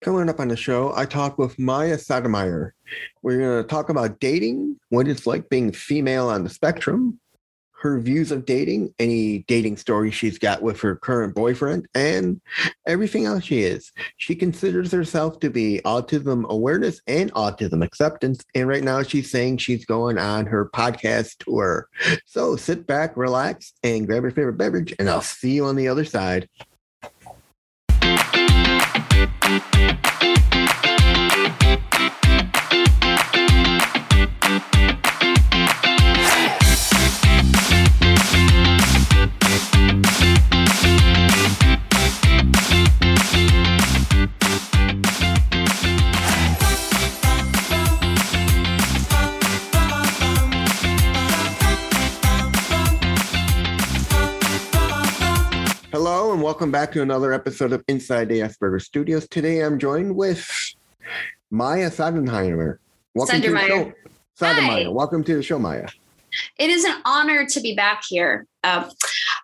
Coming up on the show, I talk with Miyah Sotomayor. We're going to talk about dating, what it's like being female on the spectrum, her views of dating, any dating stories she's got with her current boyfriend, and everything else she is. She considers herself to be autism awareness and autism acceptance. And right now she's saying she's going on her podcast tour. So sit back, relax, and grab your favorite beverage, and I'll see you on the other side. Hello, and welcome back to another episode of Inside the Asperger Studios. Today I'm joined with Miyah Sadenheimer. Welcome to the show. Sadenheimer. Welcome to the show, Miyah. It is an honor to be back here. Uh,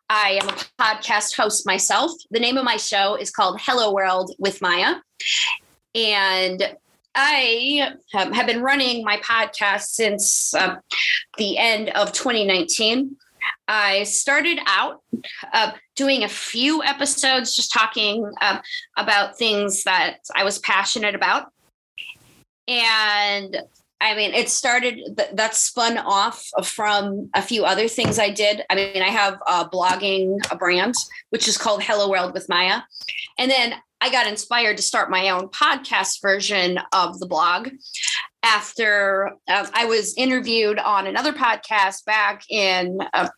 I am a podcast host myself. The name of my show is called Hello World with Miyah. And I um, have been running my podcast since uh, the end of 2019. I started out uh, doing a few episodes just talking um, about things that I was passionate about. And I mean, it started that spun off from a few other things I did. I mean, I have a blogging a brand, which is called Hello World with Miyah. And then I got inspired to start my own podcast version of the blog after uh, I was interviewed on another podcast back in. Uh,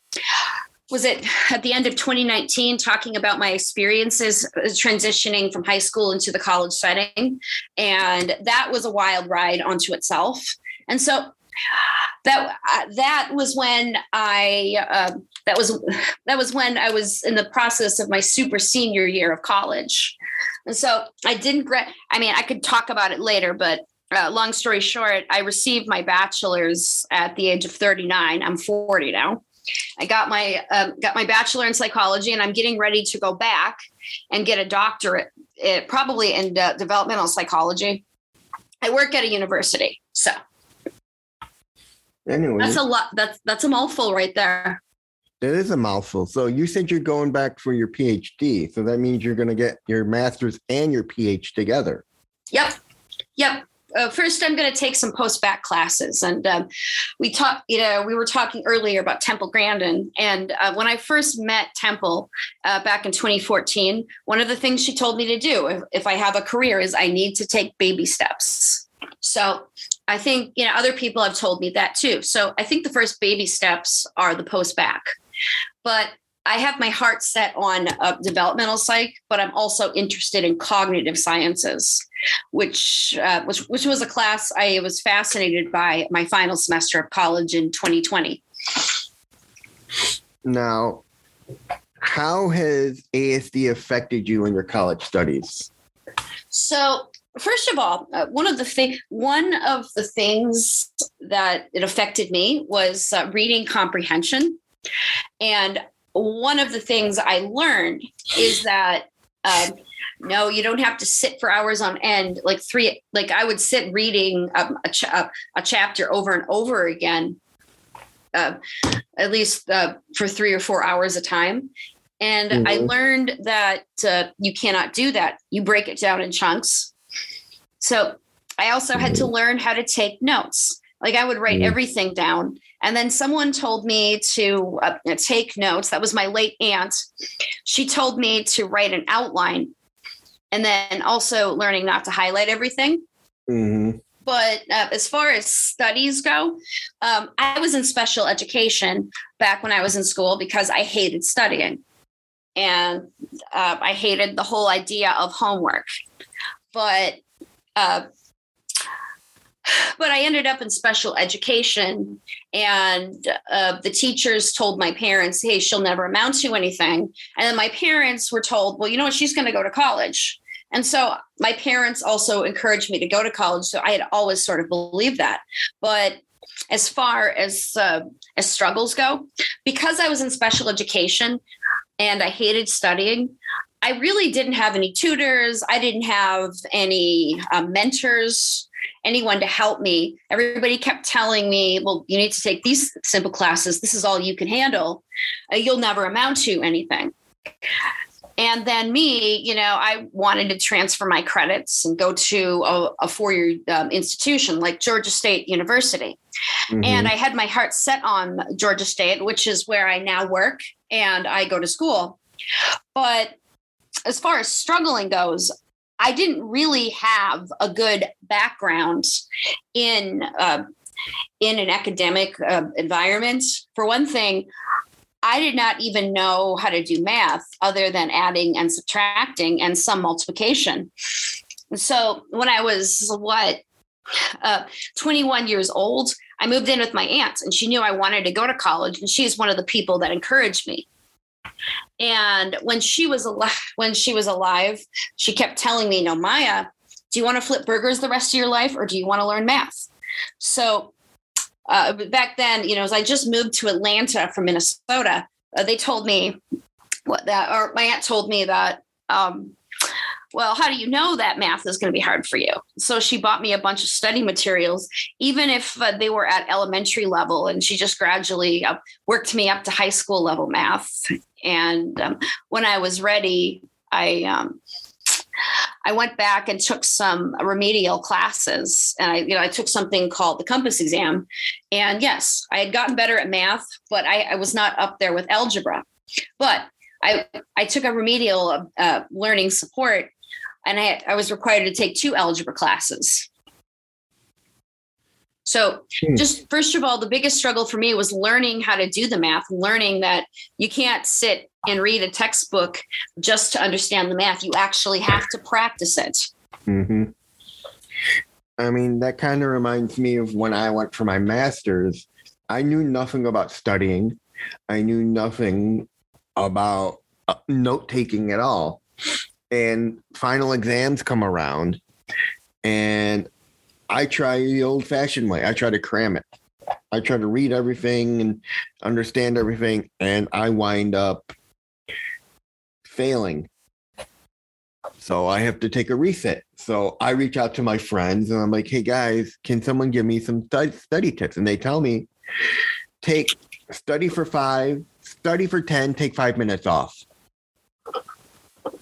was it at the end of 2019 talking about my experiences transitioning from high school into the college setting? And that was a wild ride onto itself. And so that uh, that was when i uh, that was that was when i was in the process of my super senior year of college. And so i didn't gra- i mean i could talk about it later but uh, long story short i received my bachelor's at the age of 39 i'm 40 now I got my um, got my bachelor in psychology, and I'm getting ready to go back and get a doctorate, it, probably in uh, developmental psychology. I work at a university, so Anyway, that's a lot. That's that's a mouthful right there. it is a mouthful. So you said you're going back for your PhD. So that means you're going to get your master's and your PhD together. Yep, yep. Uh, first, I'm going to take some post bac classes, and um, we talked. You know, we were talking earlier about Temple Grandin, and uh, when I first met Temple uh, back in 2014, one of the things she told me to do if, if I have a career is I need to take baby steps. So I think you know other people have told me that too. So I think the first baby steps are the post bac, but I have my heart set on uh, developmental psych, but I'm also interested in cognitive sciences, which uh, which which was a class I was fascinated by my final semester of college in 2020. Now, how has ASD affected you in your college studies? So first of all, uh, one of the thing one of the things that it affected me was uh, reading comprehension, and one of the things I learned is that um, no, you don't have to sit for hours on end. Like three, like I would sit reading um, a, cha- a chapter over and over again, uh, at least uh, for three or four hours a time. And I Mhm. learned that uh, you cannot do that. You break it down in chunks. So I also had to learn how to take notes. Like I would write Mhm. everything down. And then someone told me to uh, take notes. That was my late aunt. She told me to write an outline and then also learning not to highlight everything. hmm But uh, as far as studies go, um, I was in special education back when I was in school because I hated studying. And uh, I hated the whole idea of homework. But uh, but I ended up in special education, and uh, the teachers told my parents, "Hey, she'll never amount to anything." And then my parents were told, "Well, you know what? She's going to go to college." And so my parents also encouraged me to go to college. So I had always sort of believed that. But as far as uh, as struggles go, because I was in special education and I hated studying, I really didn't have any tutors. I didn't have any uh, mentors, anyone to help me. Everybody kept telling me, well, you need to take these simple classes. This is all you can handle. Uh, you'll never amount to anything. And then me, you know, I wanted to transfer my credits and go to a, a four year um, institution like Georgia State University. Mm-hmm. And I had my heart set on Georgia State, which is where I now work and I go to school. But as far as struggling goes, I didn't really have a good background in uh, in an academic uh, environment. For one thing, I did not even know how to do math other than adding and subtracting and some multiplication. So when I was what uh, 21 years old, I moved in with my aunt, and she knew I wanted to go to college, and she she's one of the people that encouraged me. And when she was alive, when she was alive, she kept telling me, "No, Miyah, do you want to flip burgers the rest of your life, or do you want to learn math?" So uh, back then, you know, as I just moved to Atlanta from Minnesota, uh, they told me what that, or my aunt told me that um, well, how do you know that math is going to be hard for you? So she bought me a bunch of study materials, even if uh, they were at elementary level, and she just gradually uh, worked me up to high school level math. And um, when I was ready, I um, I went back and took some remedial classes, and I, you know, I took something called the Compass exam. And yes, I had gotten better at math, but I, I was not up there with algebra. But I I took a remedial uh, learning support and I, I was required to take two algebra classes. So, hmm. just first of all, the biggest struggle for me was learning how to do the math, learning that you can't sit and read a textbook just to understand the math. You actually have to practice it. Mm-hmm. I mean, that kind of reminds me of when I went for my master's. I knew nothing about studying, I knew nothing about uh, note taking at all and final exams come around and I try the old fashioned way. I try to cram it. I try to read everything and understand everything, and I wind up failing. So I have to take a reset. So I reach out to my friends and I'm like, hey guys, can someone give me some study tips? And they tell me, take study for five, study for 10, take five minutes off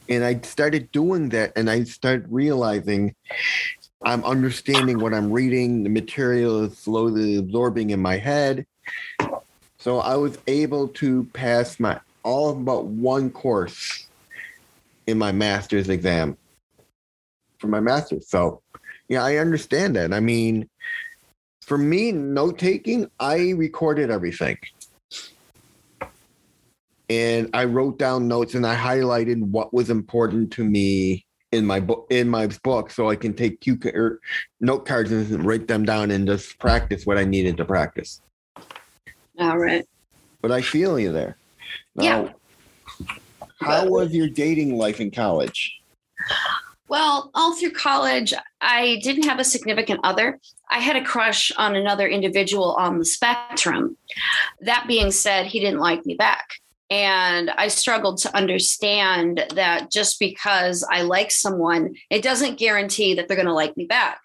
and I started doing that, and I started realizing I'm understanding what I'm reading. The material is slowly absorbing in my head. So I was able to pass my all but one course in my master's exam for my master's. So yeah, I understand that. I mean, for me, note taking, I recorded everything and I wrote down notes and I highlighted what was important to me in my book in my book so I can take cue or er, note cards and write them down and just practice what I needed to practice. All right. But I feel you there. Now, yeah. How was your dating life in college? Well, all through college, I didn't have a significant other. I had a crush on another individual on the spectrum. That being said, he didn't like me back. And I struggled to understand that just because I like someone, it doesn't guarantee that they're going to like me back.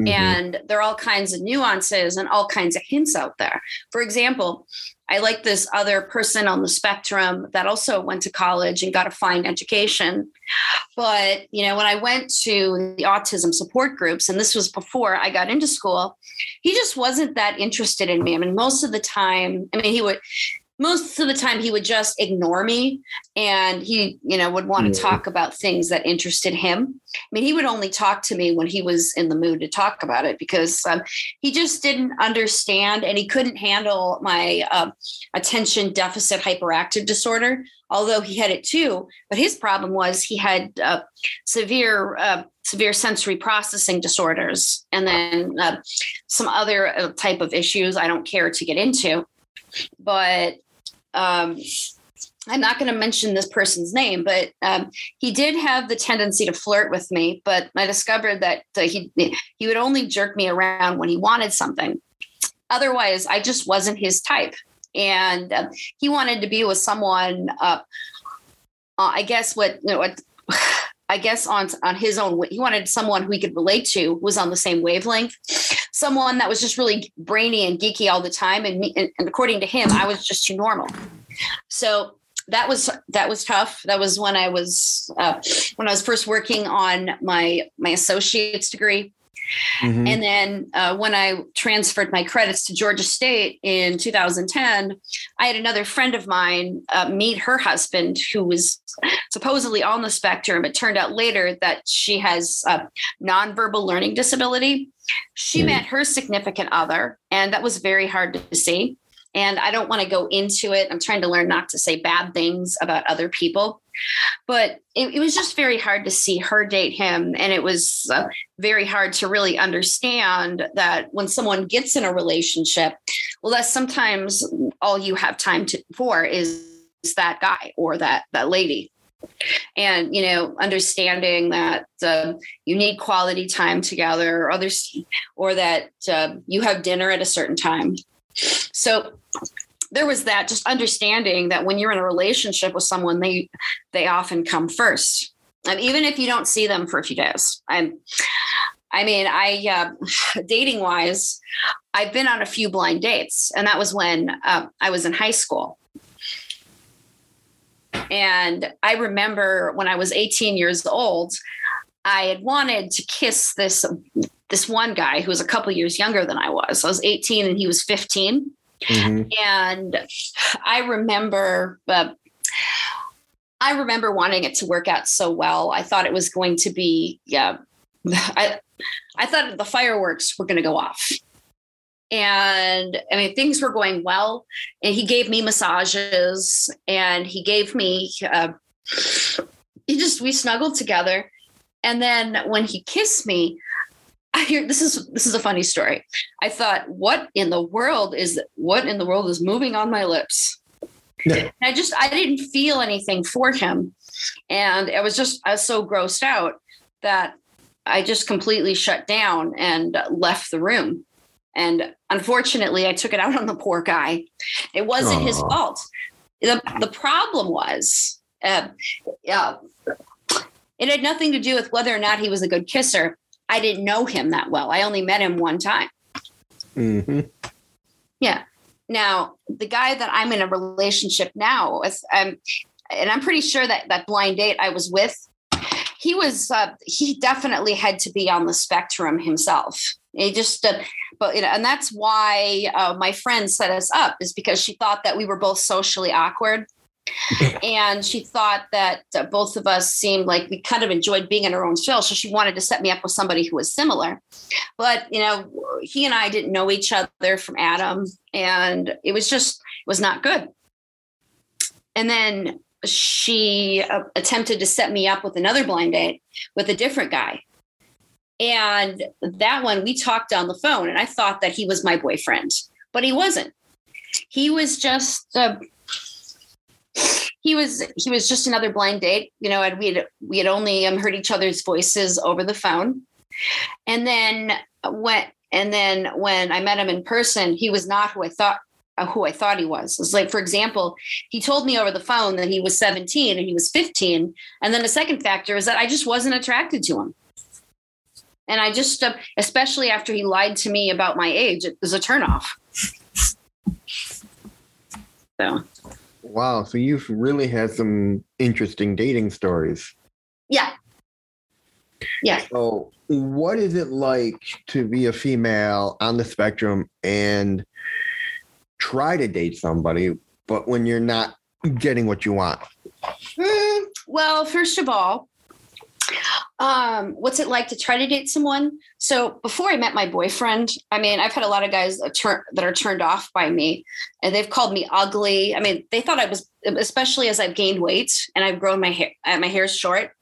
Mm-hmm. And there are all kinds of nuances and all kinds of hints out there. For example, I like this other person on the spectrum that also went to college and got a fine education. But, you know, when I went to the autism support groups, and this was before I got into school, he just wasn't that interested in me. I mean, most of the time, I mean, he would, most of the time he would just ignore me and he you know would want to talk about things that interested him. I mean he would only talk to me when he was in the mood to talk about it because um, he just didn't understand and he couldn't handle my uh, attention deficit hyperactive disorder although he had it too. But his problem was he had uh, severe uh, severe sensory processing disorders and then uh, some other uh, type of issues i don't care to get into. But um, I'm not going to mention this person's name, but um, he did have the tendency to flirt with me. But I discovered that uh, he he would only jerk me around when he wanted something. Otherwise, I just wasn't his type, and uh, he wanted to be with someone uh, uh, I guess what you know, what I guess on on his own he wanted someone who he could relate to was on the same wavelength, someone that was just really brainy and geeky all the time. And, me, and, and according to him, I was just too normal. So that was that was tough. That was when I was uh, when I was first working on my my associate's degree. Mm-hmm. And then uh, when I transferred my credits to Georgia State in 2010, I had another friend of mine uh, meet her husband, who was supposedly on the spectrum. It turned out later that she has a nonverbal learning disability. She mm-hmm. met her significant other, and that was very hard to see. And I don't want to go into it. I'm trying to learn not to say bad things about other people. But it, it was just very hard to see her date him. And it was uh, very hard to really understand that when someone gets in a relationship, well, that's sometimes all you have time to, for is that guy or that, that lady and you know understanding that uh, you need quality time together or others or that uh, you have dinner at a certain time so there was that just understanding that when you're in a relationship with someone, they they often come first. And even if you don't see them for a few days. I'm I mean, I uh, dating wise, I've been on a few blind dates, and that was when uh, I was in high school. And I remember when I was 18 years old, I had wanted to kiss this this one guy who was a couple years younger than I was. I was 18 and he was 15. Mm-hmm. And I remember, uh, I remember wanting it to work out so well. I thought it was going to be, yeah, I, I thought the fireworks were going to go off. And I mean, things were going well. And he gave me massages and he gave me, uh, he just, we snuggled together. And then when he kissed me, I hear this is this is a funny story. I thought, what in the world is what in the world is moving on my lips? Yeah. I just I didn't feel anything for him, and I was just I was so grossed out that I just completely shut down and left the room. And unfortunately, I took it out on the poor guy. It wasn't Aww. his fault. the The problem was, uh, uh, it had nothing to do with whether or not he was a good kisser I didn't know him that well. I only met him one time. Mm-hmm. Yeah. Now, the guy that I'm in a relationship now with, um, and I'm pretty sure that that blind date I was with, he was, uh, he definitely had to be on the spectrum himself. He just, uh, but you know, and that's why uh, my friend set us up is because she thought that we were both socially awkward and she thought that uh, both of us seemed like we kind of enjoyed being in our own shell. So she wanted to set me up with somebody who was similar. But, you know, he and I didn't know each other from Adam, and it was just, it was not good. And then she uh, attempted to set me up with another blind date with a different guy. And that one we talked on the phone, and I thought that he was my boyfriend, but he wasn't. He was just uh, he was he was just another blind date you know and we had we had only um, heard each other's voices over the phone. And then when and then when i met him in person he was not who i thought uh, who i thought he was. It's like for example he told me over the phone that he was 17 and he was 15 and then the second factor is that i just wasn't attracted to him. And i just uh, especially after he lied to me about my age it was a turnoff. So Wow. So you've really had some interesting dating stories. Yeah. Yeah. So what is it like to be a female on the spectrum and try to date somebody, but when you're not getting what you want? Mm, well, first of all, um, what's it like to try to date someone? So before I met my boyfriend, I mean, I've had a lot of guys that, that are turned off by me, and they've called me ugly. I mean, they thought I was, especially as I've gained weight and I've grown my hair, uh, my hair is short.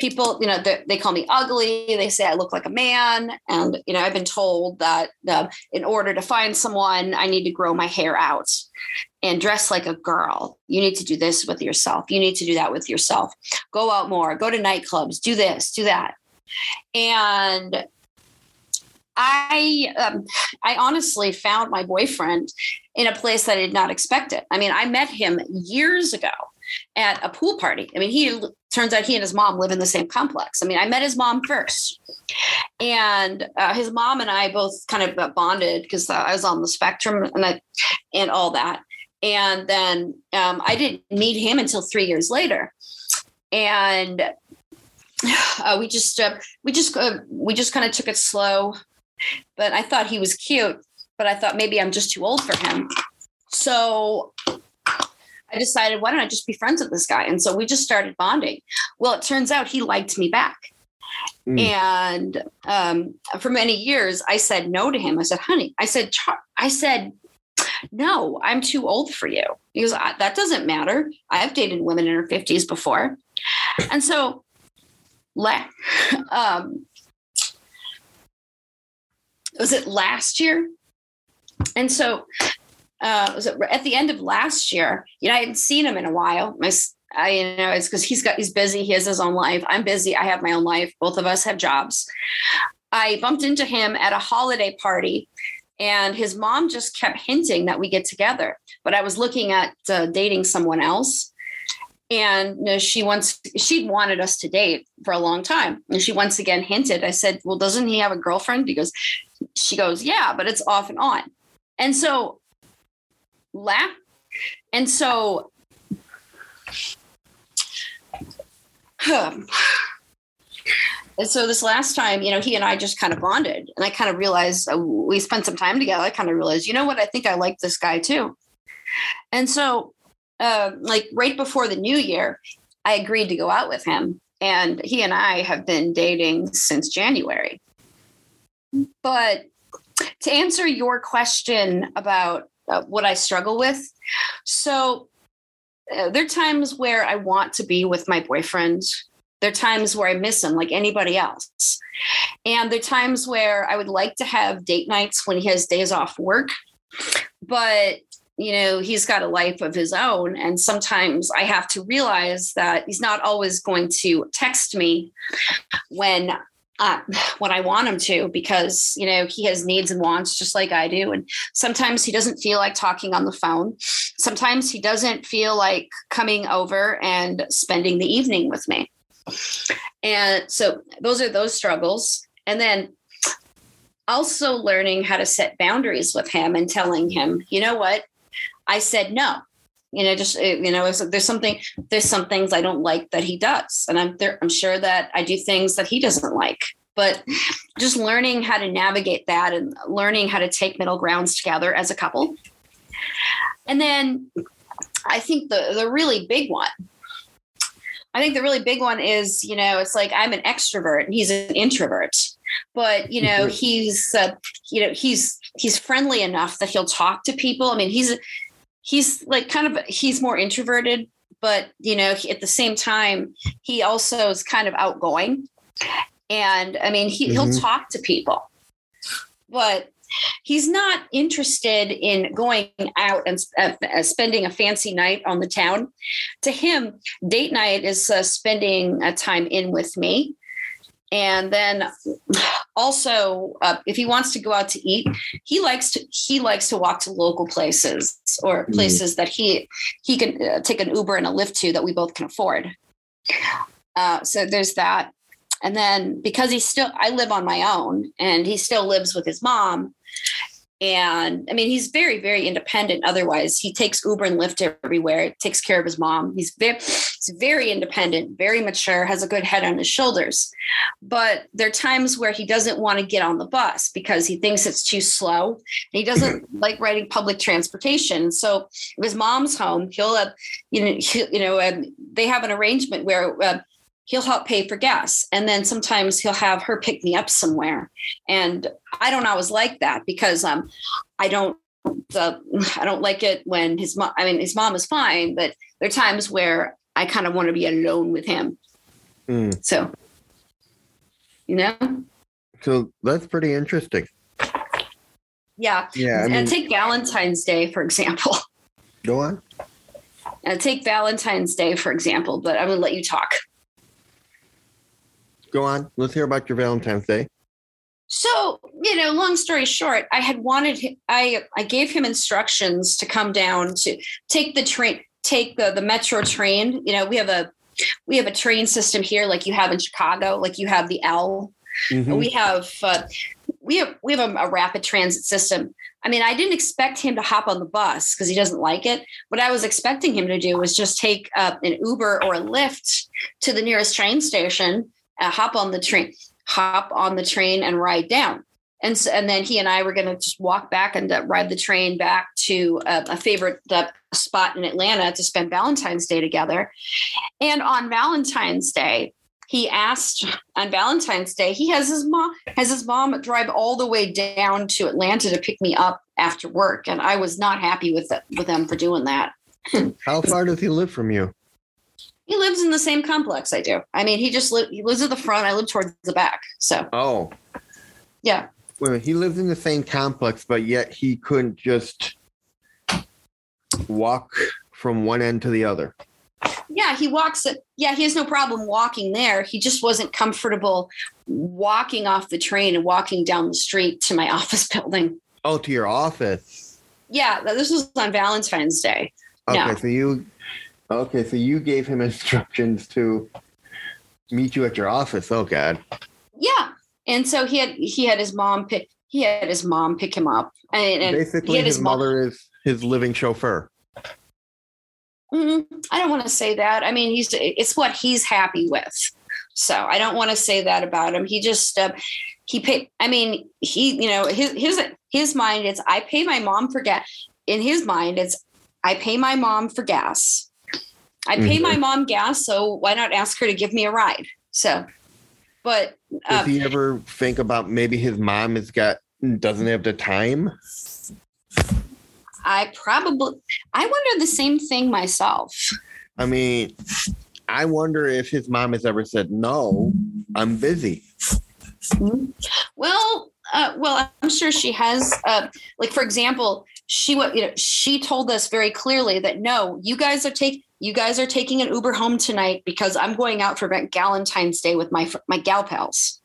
People, you know, they, they, call me ugly. They say I look like a man, and you know, I've been told that uh, in order to find someone, I need to grow my hair out and dress like a girl. You need to do this with yourself. You need to do that with yourself. Go out more, go to nightclubs, do this, do that. And I um, I honestly found my boyfriend in a place that I did not expect it. I mean, I met him years ago at a pool party. I mean, he turns out he and his mom live in the same complex. I mean, I met his mom first, and uh, his mom and I both kind of bonded because I was on the spectrum and I, and all that. And then um, I didn't meet him until three years later, and uh, we just uh, we just uh, we just kind of took it slow. But I thought he was cute, but I thought maybe I'm just too old for him. So I decided, why don't I just be friends with this guy? And so we just started bonding. Well, it turns out he liked me back. Mm. And um, for many years, I said no to him. I said, honey, I said, I said, no, I'm too old for you. He goes, that doesn't matter. I've dated women in her 50s before. And so, um, was it last year? And so uh, was it at the end of last year? You know, I hadn't seen him in a while. My, I, you know, it's because he's got he's busy. He has his own life. I'm busy. I have my own life. Both of us have jobs. I bumped into him at a holiday party, and his mom just kept hinting that we get together. But I was looking at uh, dating someone else, and you know, she once she'd wanted us to date for a long time, and she once again hinted. I said, "Well, doesn't he have a girlfriend?" Because she goes, "Yeah, but it's off and on." And so laugh. And so, um, and so this last time, you know, he and I just kind of bonded, and I kind of realized uh, we spent some time together. I kind of realized, you know what, I think I like this guy too. And so, uh, like right before the new year, I agreed to go out with him, and he and I have been dating since January. But to answer your question about uh, what I struggle with. So uh, there are times where I want to be with my boyfriend. There are times where I miss him like anybody else. And there are times where I would like to have date nights when he has days off work. But you know, he's got a life of his own. And sometimes I have to realize that he's not always going to text me when uh, when I want him to because you know he has needs and wants just like I do, and sometimes he doesn't feel like talking on the phone. Sometimes he doesn't feel like coming over and spending the evening with me. And so those are those struggles, and then also learning how to set boundaries with him and telling him, you know what, I said no. You know just you know there's something there's some things i don't like that he does. And i'm there i'm sure that i do things that he doesn't like. But just learning how to navigate that and learning how to take middle grounds together as a couple. And then i think the the really big one i think the really big one is you know it's like i'm an extrovert and he's an introvert but you know he's uh, you know he's he's friendly enough that he'll talk to people. I mean he's he's like kind of he's more introverted but you know he, at the same time he also is kind of outgoing. And i mean he, mm-hmm. he'll talk to people but he's not interested in going out and uh, uh, spending a fancy night on the town to him date night is uh, spending a time in with me and then also uh, if he wants to go out to eat he likes to he likes to walk to local places or mm-hmm. places mm. that he he can uh, take an uber and a Lyft to that we both can afford uh, so there's that and then because he's still i live on my own and he still lives with his mom and I mean, he's very, very independent. Otherwise, he takes Uber and Lyft everywhere. Takes care of his mom. He's very, he's very independent, very mature, has a good head on his shoulders. But there are times where he doesn't want to get on the bus because he thinks it's too slow. he doesn't like riding public transportation. So if his mom's home, he'll, you know, you know, they have an arrangement where. Uh, he'll help pay for gas. And then sometimes he'll have her pick me up somewhere. And i don't always like that because um i don't uh, i don't like it when his mom i mean his mom is fine but there are times where i kind of want to be alone with him. Mm. so you know? So that's pretty interesting. Yeah. Yeah I mean, and take valentine's day for example. Go on. And take valentine's day for example but i'm gonna let you talk go on. Let's hear about your Valentine's Day. So, you know, long story short, I had wanted I I gave him instructions to come down to take the train take the the metro train. You know, we have a we have a train system here like you have in Chicago, like you have the L. Mhm. We have uh, we have we have a, a rapid transit system. I mean, I didn't expect him to hop on the bus because he doesn't like it. What I was expecting him to do was just take uh, an Uber or a Lyft to the nearest train station, uh, hop on the train, hop on the train, and ride down. And so, and then he and I were going to just walk back and uh, ride the train back to uh, a favorite uh, spot in Atlanta to spend Valentine's Day together. And on Valentine's Day, he asked on Valentine's Day, he has his mom has his mom drive all the way down to Atlanta to pick me up after work, and I was not happy with it, with them for doing that. How far does he live from you? He lives in the same complex I do. I mean, he just li- he lives at the front. I live towards the back. So Oh, yeah, wait minute. He lives in the same complex, but yet he couldn't just walk from one end to the other. yeah, he walks. Yeah, he has no problem walking there. He just wasn't comfortable walking off the train and walking down the street to my office building. Oh, to your office. Yeah, this was on Valentine's Day. Okay, No. so you okay, so you gave him instructions to meet you at your office. Oh god. Yeah, and so he had he had his mom pick he had his mom pick him up, and, and Basically his, his mom- mother is his living chauffeur. Mm, I don't want to say that. I mean, he's it's what he's happy with. So I don't want to say that about him. He just uh, he paid. I mean, he you know his his his mind. It's I pay my mom for gas. In his mind, it's I pay my mom for gas. I pay Mhm. my mom gas, so why not ask her to give me a ride? So, but Does uh, he ever think about maybe his mom has got doesn't have the time? I probably I wonder the same thing myself. I mean, I wonder if his mom has ever said, No, I'm busy. Well, uh, well, I'm sure she has. Uh, like, for example, she what you know she told us very clearly that no, you guys are take you guys are taking an Uber home tonight because I'm going out for Galentine's Day with my my gal pals.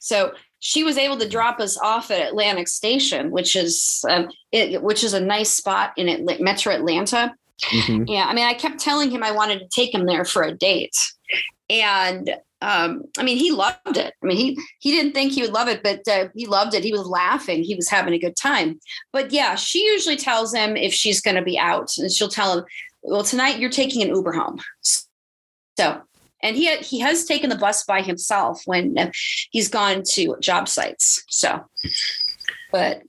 So she was able to drop us off at Atlantic Station, which is um, it, which is a nice spot in Atla- Metro Atlanta. Mhm. Yeah, I mean, I kept telling him I wanted to take him there for a date, and um, I mean, he loved it. I mean, he he didn't think he would love it, but uh, he loved it. He was laughing. He was having a good time. But yeah, she usually tells him if she's going to be out, and she'll tell him, "Well, tonight you're taking an Uber home." So, and he he has taken the bus by himself when he's gone to job sites. So, but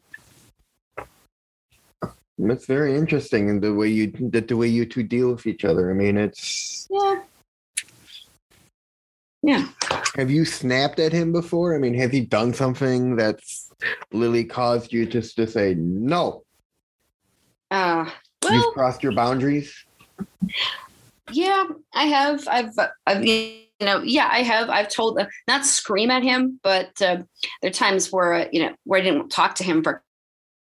That's very interesting in the way you that the way you two deal with each other. I mean, it's yeah, yeah. have you snapped at him before? I mean, has he done something that's Lily caused you just to say no? Uh, You've crossed your boundaries. Yeah, I have. I've, I've, you know, yeah, I have. I've told, not scream at him, but uh, there are times where, uh, you know, where I didn't talk to him for a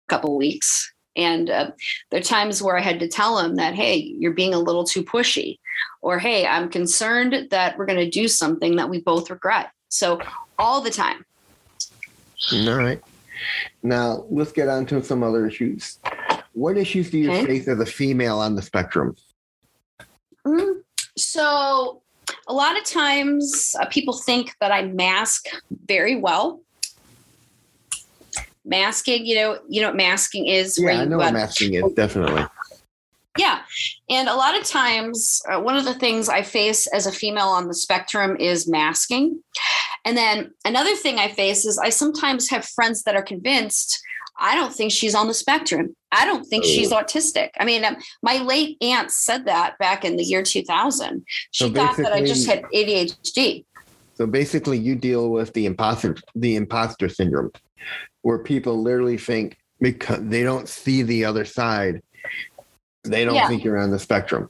couple of weeks. And uh, there are times where I had to tell him that, hey, you're being a little too pushy, or hey, I'm concerned that we're going to do something that we both regret. So all the time. All right. Now let's get on to some other issues. What issues do you Okay. face as a female on the spectrum? Mm. So a lot of times uh, people think that I mask very well. Masking, you know, you know what masking is. Yeah, I know what masking is definitely. yeah. And a lot of times, uh, one of the things I face as a female on the spectrum is masking. And then another thing I face is I sometimes have friends that are convinced I don't think she's on the spectrum. I don't think she's autistic. I mean, um, my late aunt said that back in the year 2000. She So thought that I just had ADHD. So basically, you deal with the imposter the imposter syndrome, where people literally think because they don't see the other side, they don't Yeah. think you're on the spectrum.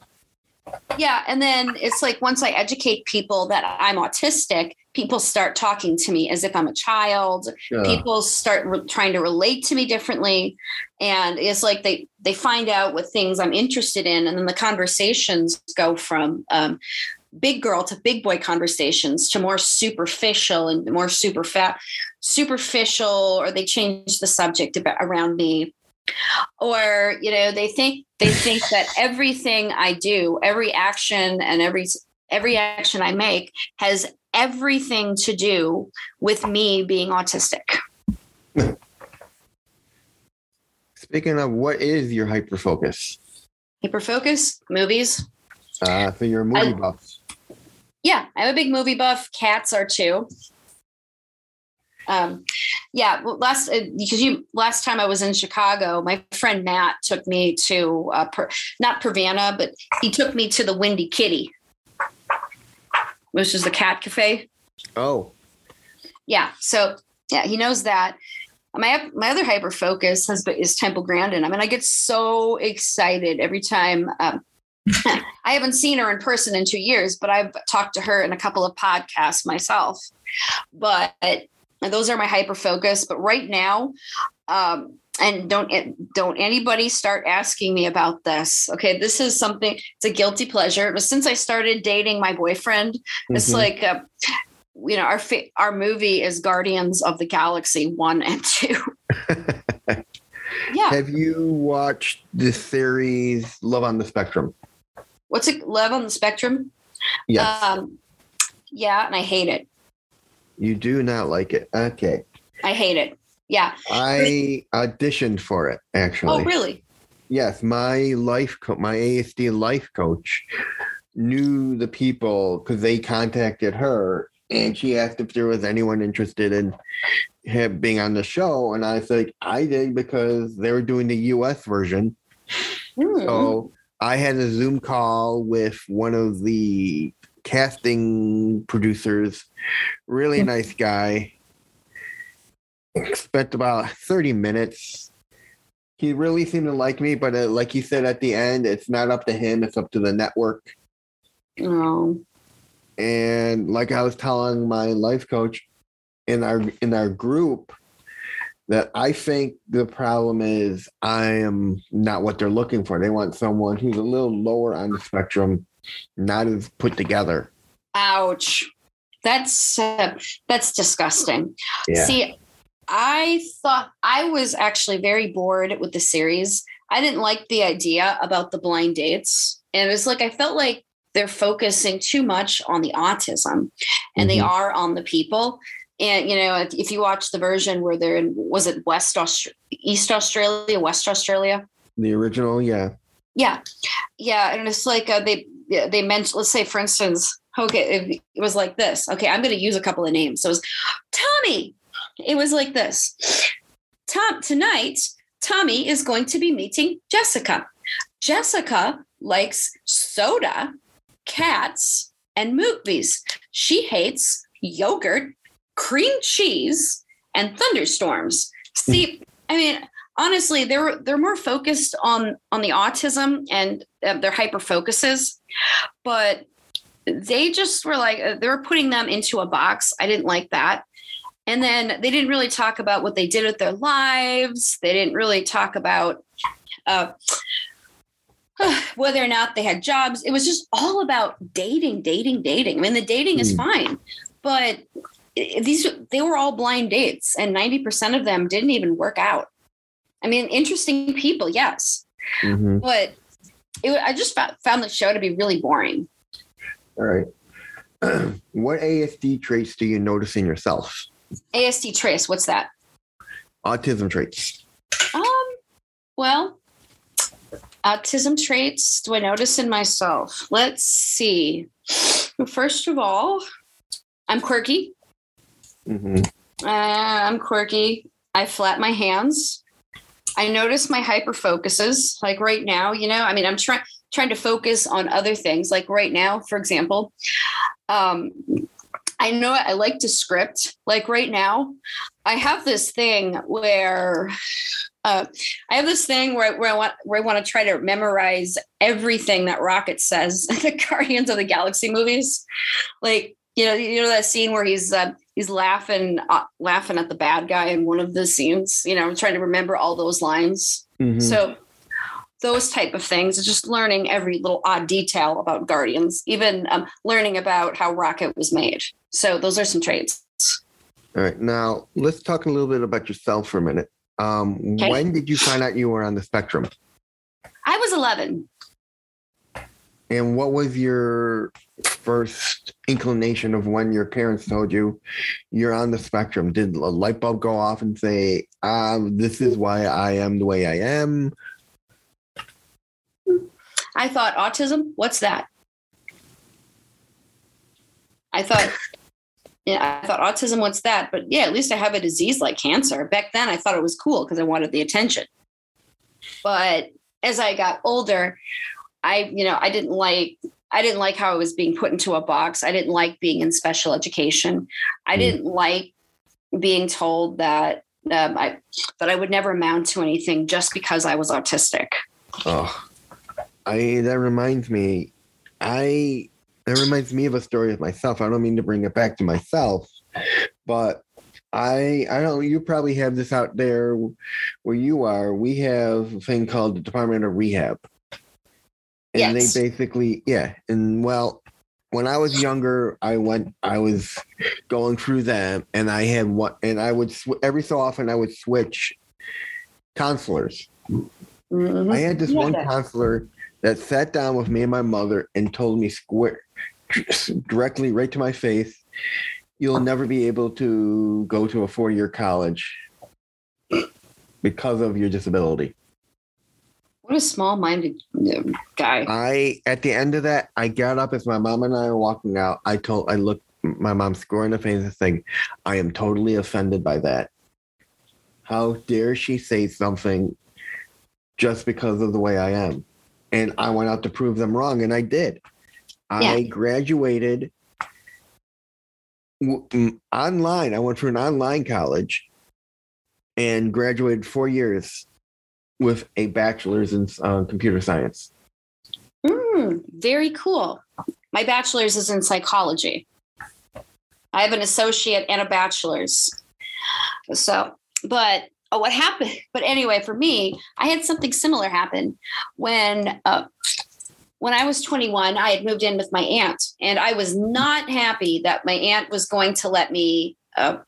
Yeah. And then it's like once I educate people that I'm autistic, people start talking to me as if I'm a child. People start re- trying to relate to me differently and it's like they they find out what things i'm interested in and then the conversations go from um, big girl to big boy conversations to more superficial and more super fat superficial or they change the subject about, around me or you know they think they think that everything I do, every action and every every action I make has everything to do with me being autistic. Speaking of, what is your hyper focus? Hyper focus, movies. Uh, so you're a movie I- buff. Yeah, I'm a big movie buff. Cats are too. Um, yeah, well, last uh, because you last time I was in Chicago, my friend Matt took me to uh, per, not Pervana, but he took me to the Windy Kitty, which is the cat cafe. Oh, Yeah, so yeah, he knows that. My my other hyper focus has been, is Temple Grandin. I mean, I get so excited every time. Um, I haven't seen her in person in two years, but I've talked to her in a couple of podcasts myself. But those are my hyper focus. But right now, um, and don't don't anybody start asking me about this. Okay, this is something. It's a guilty pleasure. But since I started dating my boyfriend, it's Mhm. like. Uh, you know, our fa- our movie is Guardians of the Galaxy one and two. yeah, have you watched the series Love on the Spectrum? what's it? Love on the Spectrum. Yes, Um, yeah, and I hate it. You do not like it. Okay, I hate it. Yeah. I auditioned for it actually. Oh, really? Yes, my life co- my ASD life coach knew the people because they contacted her and she asked if there was anyone interested in him being on the show. And I was like, I did because they were doing the US version. Hmm. So I had a Zoom call with one of the casting producers, really nice guy. Spent about 30 minutes. He really seemed to like me, but uh, like you said at the end, it's not up to him, it's up to the network. Oh, And like I was telling my life coach in our in our group, that I think the problem is I am not what they're looking for. They want someone who's a little lower on the spectrum, not as put together. ouch. That's uh, that's disgusting. Yeah. See, I thought I was actually very bored with the series. I didn't like the idea about the blind dates. And it was like I felt like they're focusing too much on the autism and they Mhm. are on the people. And you know, if, if you watch the version where they're in was it West Australia, East Australia, West Australia? The original, yeah. Yeah, yeah, and it's like uh, they they mentioned. Let's say, for instance, okay, it was like this. Okay, I'm going to use a couple of names. So it was Tommy. It was like this. Tom tonight. Tommy is going to be meeting Jessica. Jessica likes soda, cats, and movies. She hates yogurt, cream cheese, and thunderstorms. See, I mean, honestly they're they're more focused on on the autism and uh, their hyper focuses but they just were like uh, they were putting them into a box. I didn't like that. And then they didn't really talk about what they did with their lives. They didn't really talk about uh, whether or not they had jobs. It was just all about dating dating dating. I mean the dating is Hmm. fine but these they were all blind dates and 90% of them didn't even work out i mean interesting people yes Mhm. but it, i just found, found the show to be really boring All right. what ASD traits do you notice in yourself? asd traits, what's that Autism traits. um well autism traits do i notice in myself let's see first of all i'm quirky Mm-hmm. Uh, I'm quirky. I flap my hands. I notice my hyper focuses. Like right now, you know, I mean, I'm trying trying to focus on other things. Like right now, for example, um, I know I like to script. Like right now, I have this thing where uh, I have this thing where I, where I want where I want to try to memorize everything that Rocket says in the Guardians of the Galaxy movies. Like you know, you know that scene where he's uh, he's laughing uh, laughing at the bad guy in one of the scenes. You know, I'm trying to remember all those lines. Mhm. So those type of things, just learning every little odd detail about Guardians, even um, learning about how Rocket was made. So those are some traits. All right. Now let's talk a little bit about yourself for a minute. Um, Okay. When did you find out you were on the spectrum? I was 11. And what was your first inclination of when your parents told you you're on the spectrum? Did a light bulb go off and say, um, this is why I am the way I am? I thought, autism? What's that? I thought, yeah, I thought autism, what's that? But yeah, at least I have a disease like cancer. Back then, I thought it was cool because I wanted the attention. But as I got older, I, you know, I didn't like I didn't like how I was being put into a box. I didn't like being in special education. I mm. didn't like being told that um, I that I would never amount to anything just because I was autistic. Oh, I that reminds me. I that reminds me of a story of myself. I don't mean to bring it back to myself, but I I don't you probably have this out there where you are. We have a thing called the Department of Rehab. And yes. they basically yeah, and well, when I was younger, I went I was going through them and I had one and I would sw- every so often I would switch counselors. Mm-hmm. I had this yeah. one counselor that sat down with me and my mother and told me square directly right to my face you'll never be able to go to a four-year college because of your disability what a small-minded guy. I at the end of that i got up as my mom and i were walking out i told i looked my mom scoring the face and saying i am totally offended by that. How dare she say something just because of the way i am? And i went out to prove them wrong and i did. Yeah. I graduated w- online. I went for an online college and graduated four years with a bachelor's in uh, computer science. Mm, very cool. My bachelor's is in psychology. I have an associate and a bachelor's. So, but oh, what happened? But anyway, for me, I had something similar happen when uh, when I was 21, I had moved in with my aunt, and I was not happy that my aunt was going to let me uh,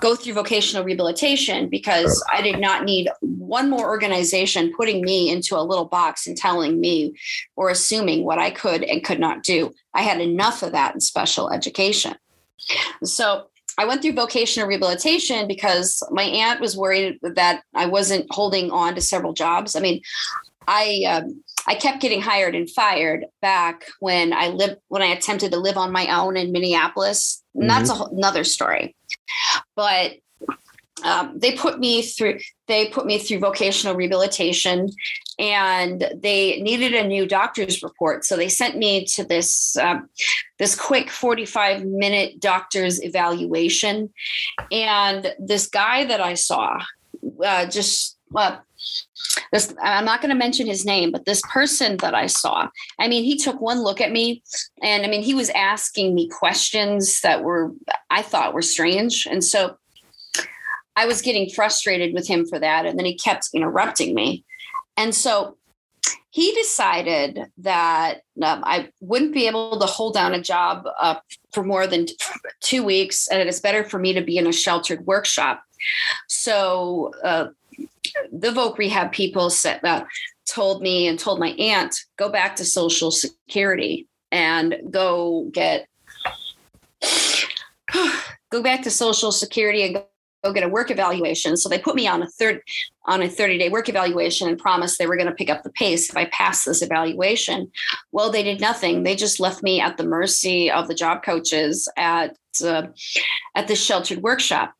go through vocational rehabilitation because I did not need one more organization putting me into a little box and telling me or assuming what I could and could not do. I had enough of that in special education. So I went through vocational rehabilitation because my aunt was worried that I wasn't holding on to several jobs. I mean, I um, I kept getting hired and fired back when I lived when I attempted to live on my own in Minneapolis. And mm-hmm. that's a whole, another story. But um, they put me through they put me through vocational rehabilitation and they needed a new doctor's report so they sent me to this um, this quick 45 minute doctor's evaluation and this guy that i saw uh, just uh, this i'm not going to mention his name but this person that i saw i mean he took one look at me and i mean he was asking me questions that were i thought were strange and so i was getting frustrated with him for that and then he kept interrupting me and so he decided that um, I wouldn't be able to hold down a job uh, for more than two weeks, and it's better for me to be in a sheltered workshop. So uh, the voc rehab people said that told me and told my aunt go back to social security and go get go back to social security and go, get a work evaluation. So they put me on a third on a 30 day work evaluation and promised they were going to pick up the pace if i passed this evaluation. Well they did nothing. They just left me at the mercy of the job coaches at uh, at this sheltered workshop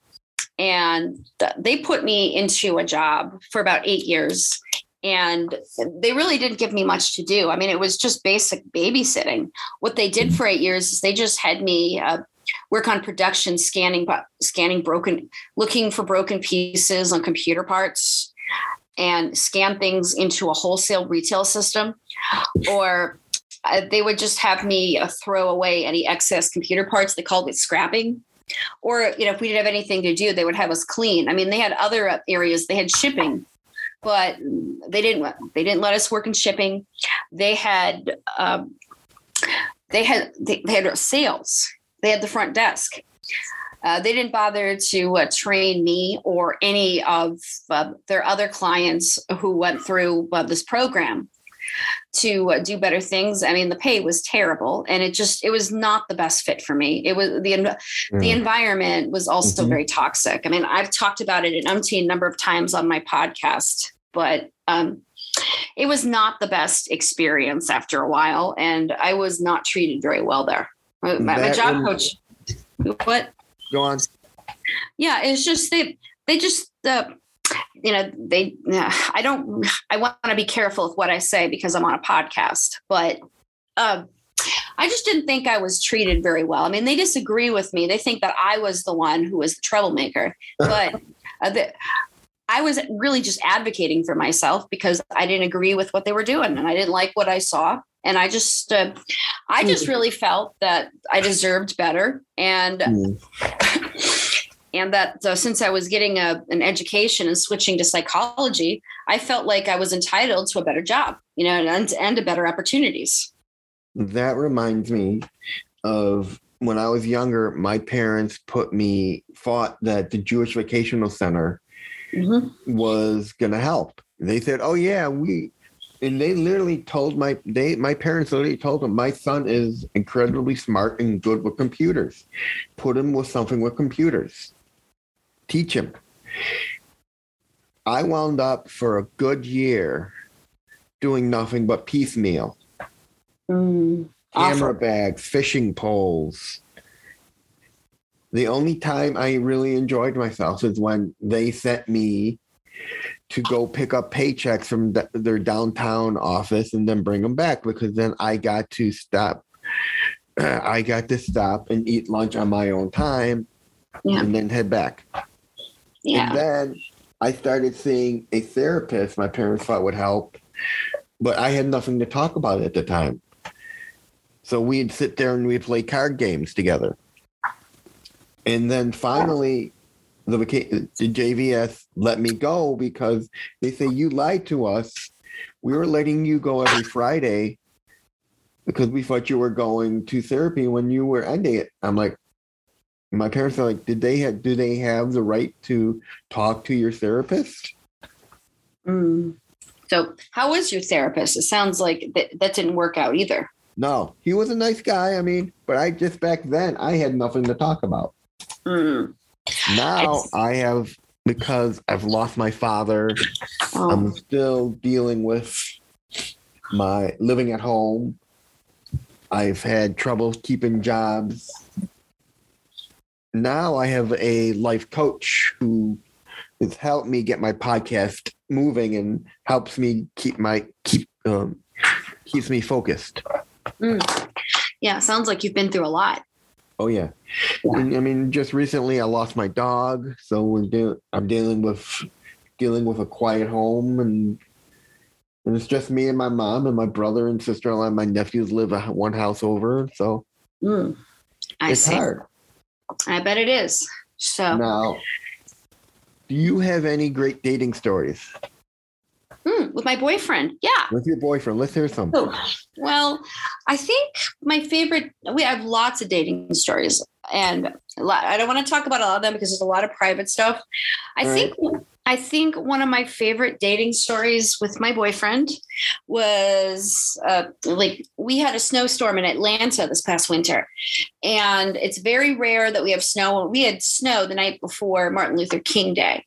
and they put me into a job for about eight years. And they really didn't give me much to do. I mean it was just basic babysitting. What they did for eight years is they just had me uh, work on production scanning scanning broken looking for broken pieces on computer parts and scan things into a wholesale retail system. Or uh, they would just have me uh, throw away any excess computer parts. They called it scrapping or you know if we didn't have anything to do they would have us clean. I mean they had other areas. They had shipping but they didn't they didn't let us work in shipping. They had um, they had they, they, had sales. They had the front desk. Uh, they didn't bother to uh, train me or any of uh, their other clients who went through uh, this program to uh, do better things. I mean, the pay was terrible, and it just it was not the best fit for me. It was the mm. the environment was also mm-hmm. very toxic. I mean, I've talked about it an umpteen number of times on my podcast, but um, it was not the best experience after a while, and I was not treated very well there. My, my job coach, what? Go on. Yeah, it's just they they just uh, you know they i don't i want to be careful with what i say because i'm on a podcast but uh, i just didn't think i was treated very well i mean they disagree with me they think that i was the one who was the troublemaker but uh, the, i was really just advocating for myself because i didn't agree with what they were doing and i didn't like what i saw and i just uh, i just hmm. really felt that i deserved better and mm. And that uh, since I was getting a, an education and switching to psychology, I felt like I was entitled to a better job, you know, and, and to better opportunities. That reminds me of when I was younger, my parents put me, thought that the Jewish Vocational Center mm-hmm. was going to help. They said, oh, yeah, we, and they literally told my they my parents literally told them my son is incredibly smart and good with computers put him with something with computers teach him. I wound up for a good year doing nothing but piecemeal. Mm, Camera awesome. bags, fishing poles. The only time I really enjoyed myself is when they sent me to go pick up paychecks from their downtown office and then bring them back because then I got to stop. I got to stop and eat lunch on my own time yeah. and then head back. Yeah. And then I started seeing a therapist my parents thought would help, but I had nothing to talk about at the time. So we'd sit there and we'd play card games together. And then finally, the, the JVS let me go because they say, You lied to us. We were letting you go every Friday because we thought you were going to therapy when you were ending it. I'm like, my parents are like, did they have, do they have the right to talk to your therapist? Mm. So how was your therapist? It sounds like that, that didn't work out either. No, he was a nice guy. I mean, but I just back then I had nothing to talk about. Mm. Now it's, I have because I've lost my father. Oh. I'm still dealing with my living at home. I've had trouble keeping jobs now I have a life coach who has helped me get my podcast moving and helps me keep my keep um, keeps me focused. Mm. Yeah, sounds like you've been through a lot. Oh yeah, yeah. I mean, just recently I lost my dog, so we're dealing. I'm dealing with dealing with a quiet home, and and it's just me and my mom and my brother and sister in law and my nephews live one house over. So mm. it's see. hard. I bet it is. So now, do you have any great dating stories? Hmm, with my boyfriend, yeah. With your boyfriend, let's hear some. Oh, well, I think my favorite. We have lots of dating stories, and lot, I don't want to talk about all of them because there's a lot of private stuff. I all think right. I think one of my favorite dating stories with my boyfriend was uh, like we had a snowstorm in Atlanta this past winter, and it's very rare that we have snow. We had snow the night before Martin Luther King Day,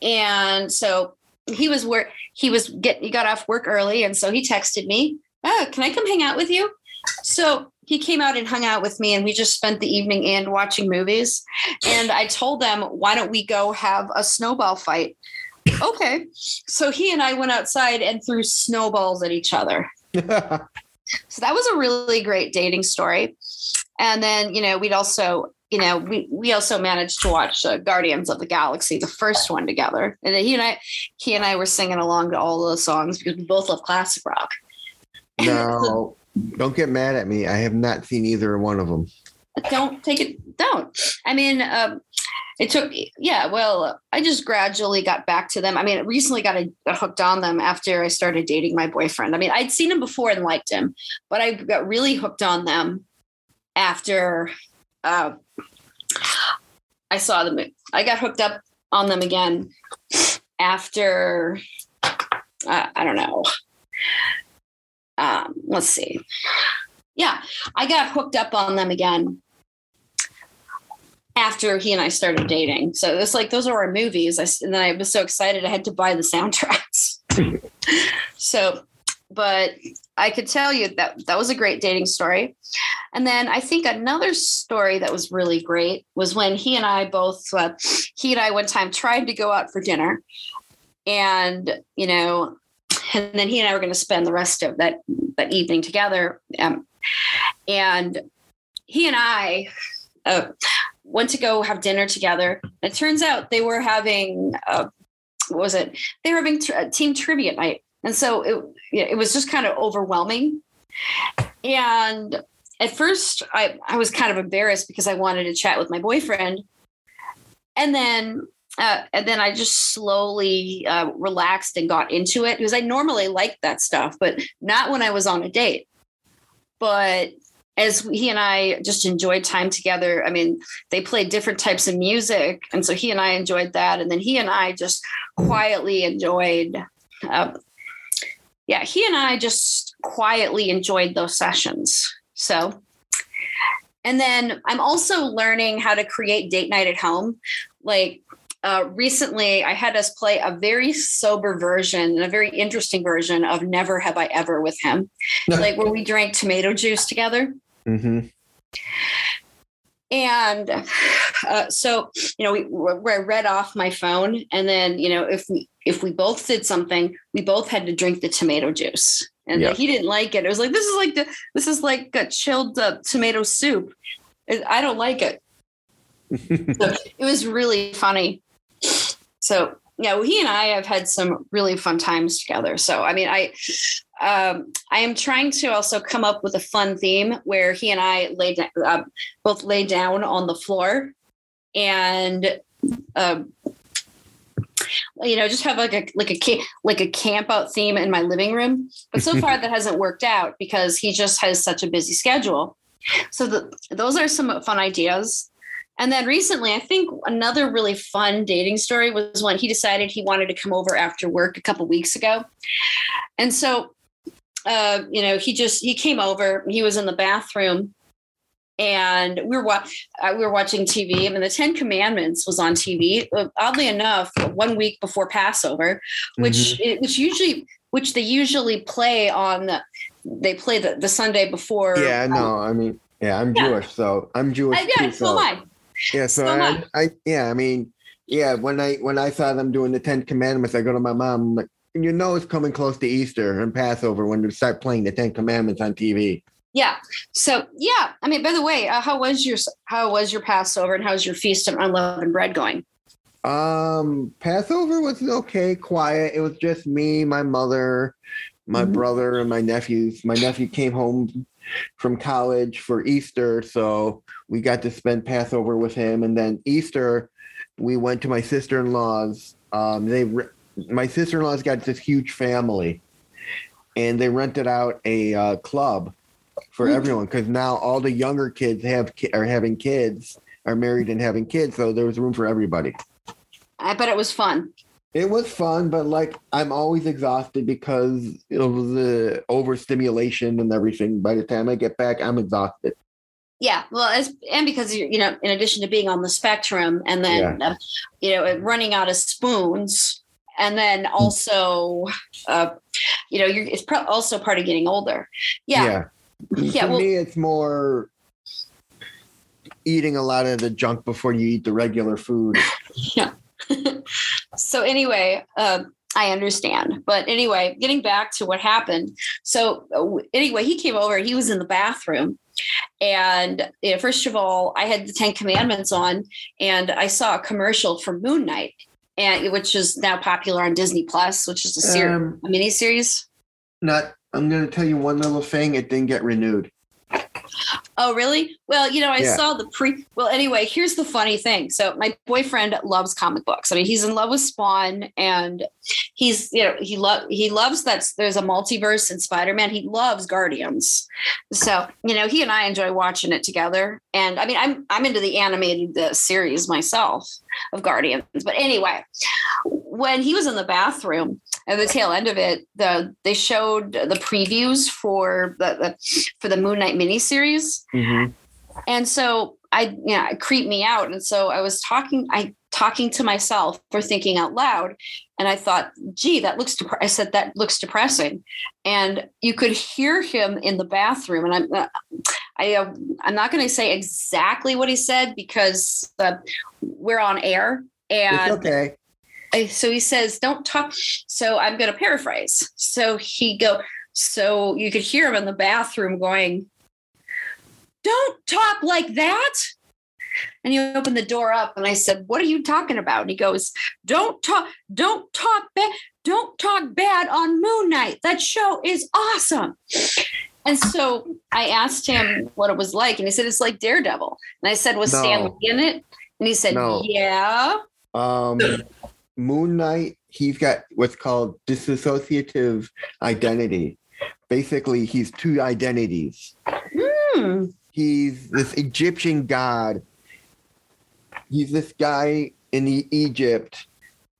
and so he was work. He was get. He got off work early, and so he texted me, "Oh, can I come hang out with you?" So he came out and hung out with me and we just spent the evening and watching movies. And i told them why don't we go have a snowball fight? Okay. So he and i went outside and threw snowballs at each other. So that was a really great dating story. And then you know we'd also you know we we also managed to watch uh, guardians of the galaxy the first one together. And he and i he and i were singing along to all the songs because we both love classic rock. Now don't get mad at me. I have not seen either one of them. Don't take it. Don't. I mean, um, it took. Yeah. Well, I just gradually got back to them. I mean, recently got, a, got hooked on them after I started dating my boyfriend. I mean, I'd seen him before and liked him, but I got really hooked on them after uh, I saw them. I got hooked up on them again after. Uh, I don't know um, let's see. Yeah, I got hooked up on them again after he and I started dating. So it's like those are our movies. I, and then I was so excited I had to buy the soundtracks. so, but I could tell you that that was a great dating story. And then I think another story that was really great was when he and I both, uh, he and I one time tried to go out for dinner, and you know, and then he and I were going to spend the rest of that that evening together. Um, and he and I. Uh, went to go have dinner together. It turns out they were having, uh, what was it? They were having t- team trivia night. And so it, it was just kind of overwhelming. And at first, I, I was kind of embarrassed because I wanted to chat with my boyfriend. And then uh, and then I just slowly uh, relaxed and got into it because I normally like that stuff, but not when I was on a date. But as he and I just enjoyed time together. I mean, they played different types of music, and so he and I enjoyed that. And then he and I just quietly enjoyed. Uh, yeah, he and I just quietly enjoyed those sessions. So, and then I'm also learning how to create date night at home. Like uh, recently, I had us play a very sober version and a very interesting version of Never Have I Ever with him, like where we drank tomato juice together. Mm-hmm. And uh, so, you know, we, we read off my phone, and then, you know, if we if we both did something, we both had to drink the tomato juice, and yeah. he didn't like it. It was like this is like the this is like a chilled uh, tomato soup. I don't like it. so it was really funny. So yeah, well, he and I have had some really fun times together. So I mean, I um, I am trying to also come up with a fun theme where he and I lay uh, both lay down on the floor and uh, you know just have like a like a like a camp out theme in my living room. But so far that hasn't worked out because he just has such a busy schedule. So the, those are some fun ideas. And then recently, I think another really fun dating story was when he decided he wanted to come over after work a couple weeks ago. And so uh, you know, he just he came over. He was in the bathroom, and we were wa- uh, we were watching TV. I mean, the Ten Commandments was on TV. Uh, oddly enough, one week before Passover, which mm-hmm. which usually which they usually play on. The, they play the, the Sunday before. Yeah, no, I mean, yeah, I'm yeah. Jewish, so I'm Jewish. I, yeah, too, so, so I. Yeah, so, so I, I, yeah, I mean, yeah, when I when I saw them doing the Ten Commandments, I go to my mom. I'm like, you know it's coming close to Easter and Passover when they start playing the Ten Commandments on TV. Yeah. So yeah, I mean, by the way, uh, how was your how was your Passover and how's your feast of unleavened bread going? Um, Passover was okay, quiet. It was just me, my mother, my mm-hmm. brother, and my nephews. My nephew came home from college for Easter, so we got to spend Passover with him. And then Easter, we went to my sister in law's. Um, they my sister in law's got this huge family, and they rented out a uh, club for everyone because now all the younger kids have are having kids, are married and having kids, so there was room for everybody. I bet it was fun. It was fun, but like I'm always exhausted because of the overstimulation and everything. By the time I get back, I'm exhausted. Yeah, well, as, and because you you know, in addition to being on the spectrum and then yeah. uh, you know running out of spoons, and then hmm. also uh, you know you're it's pro- also part of getting older yeah yeah, yeah for well, me it's more eating a lot of the junk before you eat the regular food yeah so anyway um, I understand. But anyway, getting back to what happened. So uh, anyway, he came over, he was in the bathroom. And you know, first of all, I had the Ten Commandments on and I saw a commercial for Moon Knight and which is now popular on Disney Plus, which is a series, um, a mini series. Not. I'm going to tell you one little thing. It didn't get renewed. Oh, really? Well, you know, I yeah. saw the pre. Well, anyway, here's the funny thing. So, my boyfriend loves comic books. I mean, he's in love with Spawn, and he's you know he love he loves that there's a multiverse in Spider-Man. He loves Guardians. So, you know, he and I enjoy watching it together. And I mean, I'm I'm into the animated series myself of Guardians. But anyway, when he was in the bathroom, at the tail end of it, the they showed the previews for the, the for the Moon Knight miniseries, Mhm. and so I you know it creeped me out, and so I was talking I talking to myself for thinking out loud, and I thought, gee, that looks. Dep-. I said that looks depressing, and you could hear him in the bathroom, and I'm. Uh, I, uh, I'm not going to say exactly what he said because uh, we're on air, It's and okay. So he says don't talk so i'm going to paraphrase. So he go so you could hear him in the bathroom going don't talk like that. And he opened the door up and i said what are you talking about? And he goes don't talk don't talk bad don't talk bad on moon knight that show is awesome. And so i asked him what it was like and he said it's like daredevil. And i said was No. stan lee in it? And he said No. yeah. Um, Moon Knight, he's got what's called dissociative identity. Basically, he's two identities. Hmm. He's this Egyptian god. He's this guy in the Egypt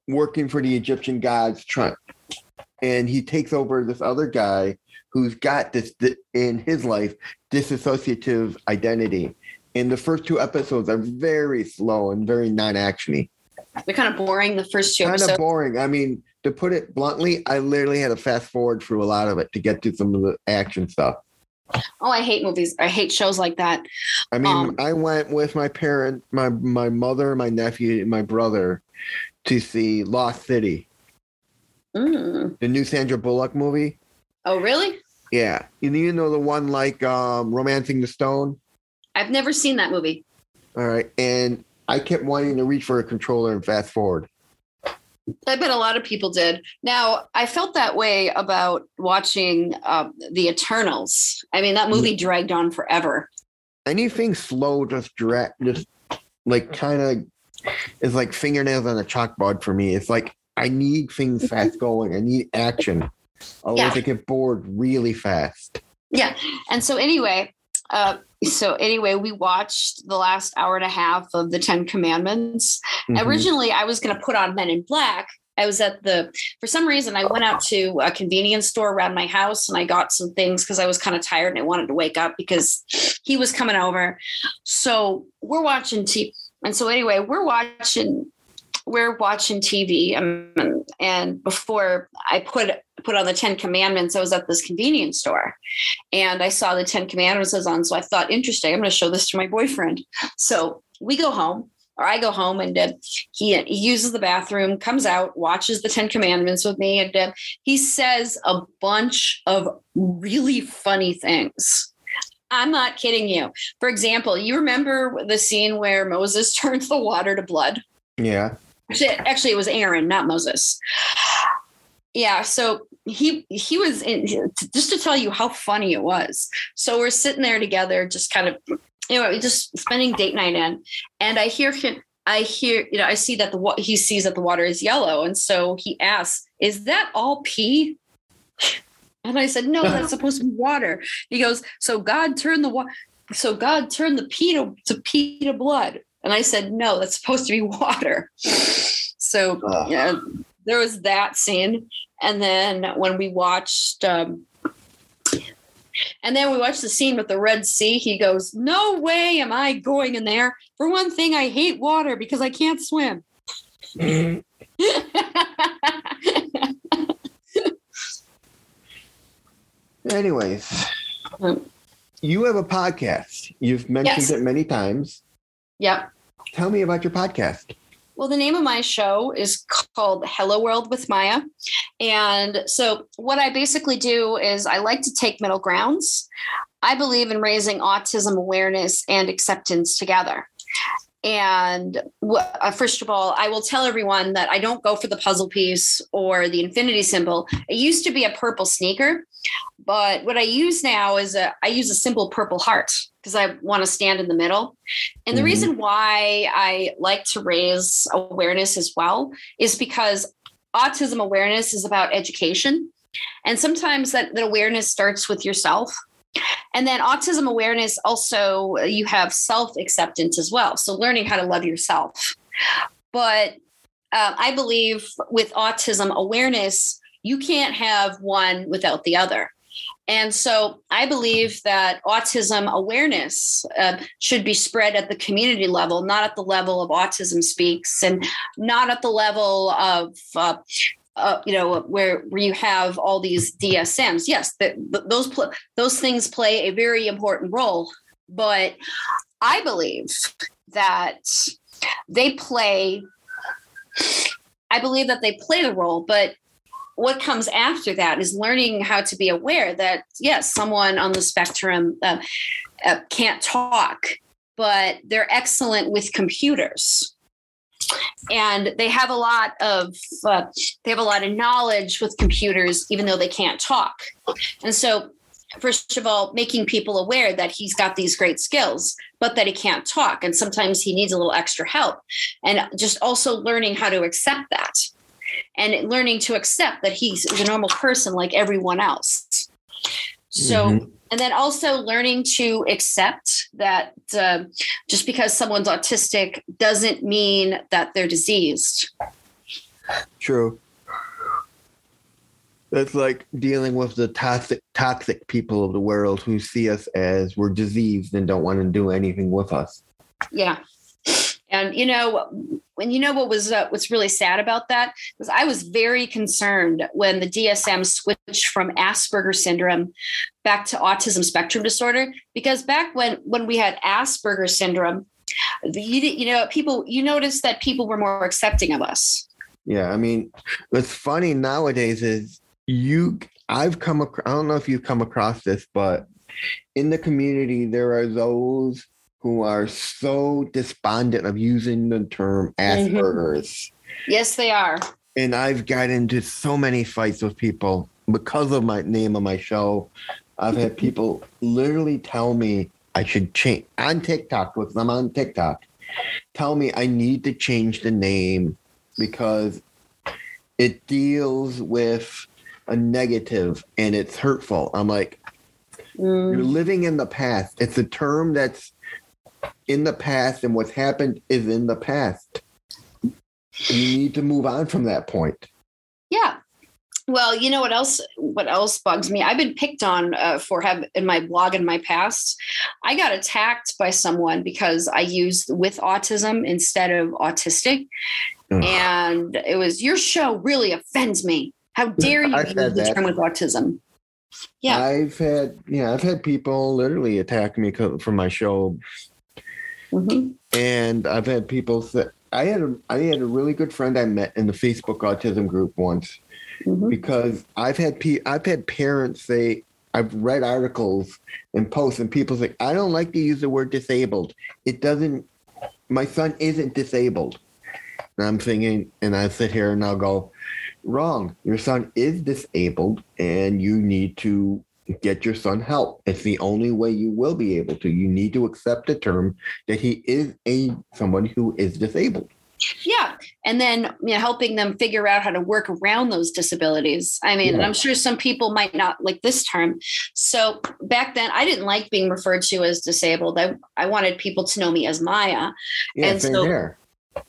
working for the Egyptian gods, trying, and he takes over this other guy who's got this in his life disassociative identity. And the first two episodes are very slow and very non-actiony. They're kind of boring the first two kind episodes. of boring. I mean, to put it bluntly, I literally had to fast forward through a lot of it to get to some of the action stuff. oh, I hate movies. I hate shows like that. I mean, Um, I went with my parent, my my mother, my nephew, and my brother to see Lost City, Mm. the new Sandra Bullock movie. Oh, really? Yeah, you you know the one like um, Romancing the Stone. I've never seen that movie. All right, and I kept wanting to reach for a controller and fast forward. I bet a lot of people did. Now, I felt that way about watching uh, The Eternals. I mean, that movie dragged on forever. Anything slow just drag just like kind of is like fingernails on a chalkboard for me. It's like I need things fast going. I need action. Otherwise, Yeah. I get bored really fast. Yeah. And so, anyway, uh, so anyway, we watched the last hour and a half of the Ten Commandments. Mhm. Originally, I was going to put on Men in Black. I was at the, for some reason, I went out to a convenience store around my house and I got some things because I was kind of tired and I wanted to wake up because he was coming over. So we're watching TV. And so, anyway, we're watching. We're watching TV, um, and before I put put on the Ten Commandments, I was at this convenience store, and I saw the Ten Commandments was on. So I thought, interesting. I'm going to show this to my boyfriend. So we go home, or I go home, and uh, he, he uses the bathroom, comes out, watches the Ten Commandments with me, and uh, he says a bunch of really funny things. I'm not kidding you. For example, you remember the scene where Moses turns the water to blood? Yeah. Actually, actually, it was Aaron, not Moses. Yeah, so he he was in just to tell you how funny it was. So we're sitting there together, just kind of you know, just spending date night in, and I hear him. I hear you know, I see that the wa- he sees that the water is yellow, and so he asks, "Is that all pee?" And I said, "No, that's supposed to be water." He goes, "So God turned the water." So God turned the pee to, to pee to blood. And I said, no, that's supposed to be water. So yeah, there was that scene. And then when we watched, um, and then we watched the scene with the Red Sea, he goes, no way am I going in there. For one thing, I hate water because I can't swim. Anyways, Mm. you have a podcast. You've mentioned Yes. it many times. yep. Tell me about your podcast. Well, the name of my show is called Hello World with Miyah. And so, what I basically do is I like to take middle grounds. I believe in raising autism awareness and acceptance together. And uh, first of all, I will tell everyone that I don't go for the puzzle piece or the infinity symbol. It used to be a purple sneaker, but what I use now is a, I use a simple purple heart because I want to stand in the middle. And the Mhm. reason why I like to raise awareness as well is because autism awareness is about education. And sometimes that, that awareness starts with yourself. And then autism awareness also, you have self acceptance as well. So learning how to love yourself. But uh, I believe with autism awareness, you can't have one without the other. And so I believe that autism awareness uh, should be spread at the community level, not at the level of Autism Speaks and not at the level of. Uh, uh, you know where where you have all these DSMs. Yes, the, the, those pl- those things play a very important role, but I believe that they play. I believe that they play the role, but what comes after that is learning how to be aware that yes someone on the spectrum uh, uh, can't talk but they're excellent with computers. And they have a lot of uh, they have a lot of knowledge with computers even though they can't talk. And so first of all making people aware that he's got these great skills but that he can't talk and sometimes he needs a little extra help. And just also learning how to accept that and learning to accept that he's a normal person like everyone else. So, mm-hmm. and then also learning to accept that uh, just because someone's autistic doesn't mean that they're diseased. True. That's like dealing with the toxic, toxic people of the world who see us as we're diseased and don't want to do anything with us. Yeah. And you know, when you know what was uh, what's really sad about that was I was very concerned when the DSM switched from Asperger syndrome back to autism spectrum disorder because back when when we had Asperger syndrome, you you know people you noticed that people were more accepting of us. Yeah, I mean, what's funny nowadays is you I've come across, I don't know if you've come across this, but in the community there are those who are so despondent of using the term. Asperger's. Mm-hmm. Yes, they are. And I've got into so many fights with people because of my name of my show. I've had people literally tell me I should change on TikTok because I'm on TikTok. Tell me I need to change the name because it deals with a negative and it's hurtful. I'm like, mm. you're living in the past. It's a term that's in the past and what's happened is in the past. You need to move on from that point. Yeah. Well, you know what else? What else bugs me? I've been picked on uh, for have in my blog in my past. I got attacked by someone because I used with autism instead of autistic, Ugh. and it was your show really offends me. How dare you use the term with autism? Yeah, I've had yeah, I've had people literally attack me for my show Mm-hmm. And I've had people say, I had a I had a really good friend I met in the Facebook autism group once mm-hmm. because I've had pe- I've had parents say I've read articles and posts and people say I don't like to use the word disabled. It doesn't. My son isn't disabled. And I'm thinking, and I sit here and I'll go, wrong. Your son is disabled, and you need to get your son help. It's the only way you will be able to. You need to accept the term that he is a someone who is disabled. Yeah, and then you know, helping them figure out how to work around those disabilities. I mean, yeah. I'm sure some people might not like this term. So back then, I didn't like being referred to as disabled. I I wanted people to know me as Miyah. Yeah, and so, there.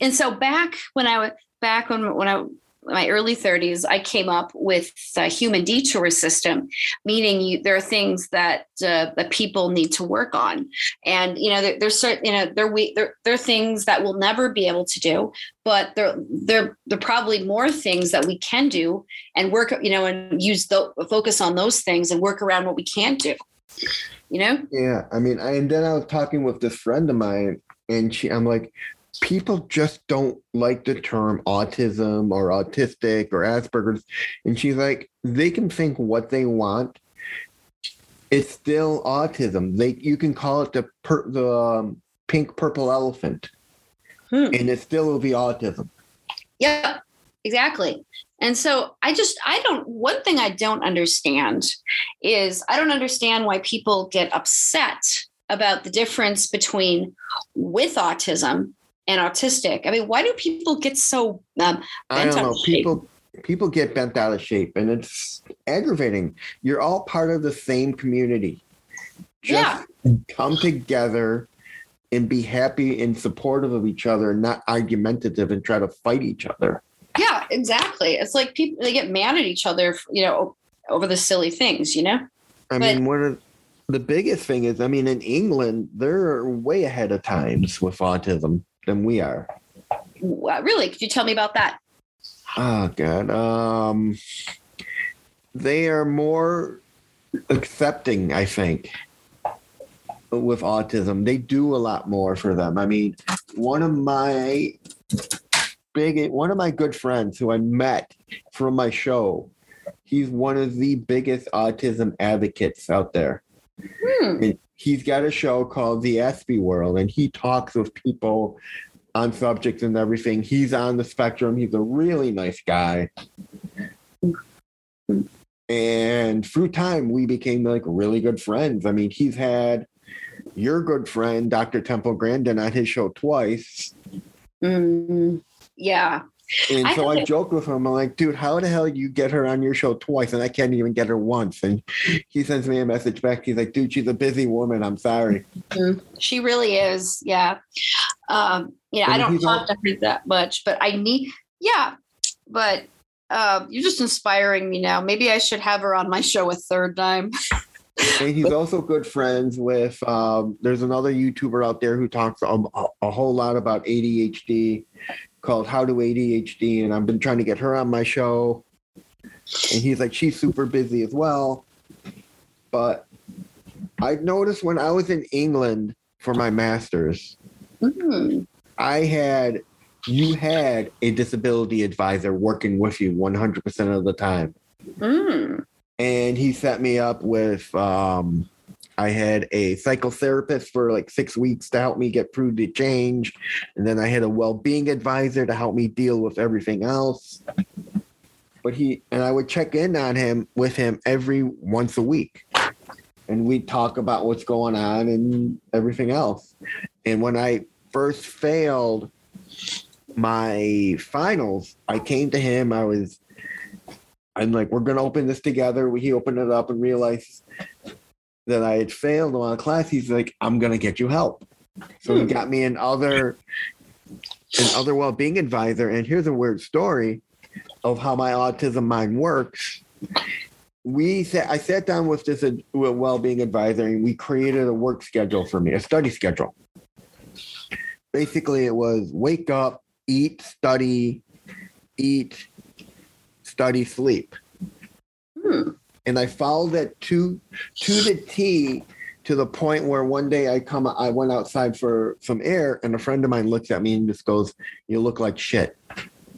And so back when I was back when when I my early 30s, I came up with the human detour system, meaning you, there are things that uh, that people need to work on, and you know there, there's certain you know there we there there are things that we'll never be able to do, but there there there are probably more things that we can do and work you know and use the focus on those things and work around what we can't do. You know? Yeah, I mean, I, and then I was talking with this friend of mine, and she, I'm like, people just don't like the term autism or autistic or Asperger's. And she's like, they can think what they want. It's still autism. They you can call it the per, the um, pink purple elephant, hmm. and it still will be autism. Yeah, exactly. And so I just I don't one thing I don't understand is I don't understand why people get upset about the difference between with autism and autistic. I mean, why do people get so um, I don't know. People people get bent out of shape, and it's aggravating. You're all part of the same community. Just yeah. come together and be happy and supportive of each other, and not argumentative and try to fight each other. Yeah, exactly. It's like people they get mad at each other, you know, over the silly things, you know. I But- mean, one of the biggest thing is, I mean, in England, they're way ahead of times with autism than we are. Really? Could you tell me about that? Oh God. Um, they are more accepting, I think, with autism. They do a lot more for them. I mean, one of my big, one of my good friends who I met from my show, he's one of the biggest autism advocates out there. Hmm. And he's got a show called The Aspie World, and he talks with people on subjects and everything. He's on the spectrum. He's a really nice guy. And through time, we became like really good friends. I mean, he's had your good friend, Dr. Temple Grandin, on his show twice. Mm, yeah. And I so I joked with him. I'm like, dude, how the hell you get her on your show twice? And I can't even get her once. And he sends me a message back. He's like, dude, she's a busy woman. I'm sorry. She really is. Yeah. Um, yeah, I don't talk to her that much, but I need, yeah, but uh, you're just inspiring me now. Maybe I should have her on my show a third time. And he's also good friends with. Um, there's another YouTuber out there who talks a, a whole lot about ADHD, called How to ADHD, and I've been trying to get her on my show. And he's like, she's super busy as well. But I noticed when I was in England for my master's, Mm, I had you had a disability advisor working with you 100% of the time. mm, and he set me up with um I had a psychotherapist for like six weeks to help me get through the change. And then I had a well-being advisor to help me deal with everything else. But he and I would check in on him with him every once a week. And we'd talk about what's going on and everything else. And when I first failed my finals, I came to him. I was I'm like, we're gonna open this together. He opened it up and realized that I had failed on a class. He's like, I'm gonna get you help. So he Hmm. got me an other an other well-being advisor. And here's a weird story of how my autism mind works. We sat, I sat down with this well-being advisor and we created a work schedule for me, a study schedule. Basically, it was wake up, eat, study, eat, study, sleep. Hmm. And I followed it to to the T to the point where one day I come I went outside for some air and a friend of mine looks at me and just goes, You look like shit.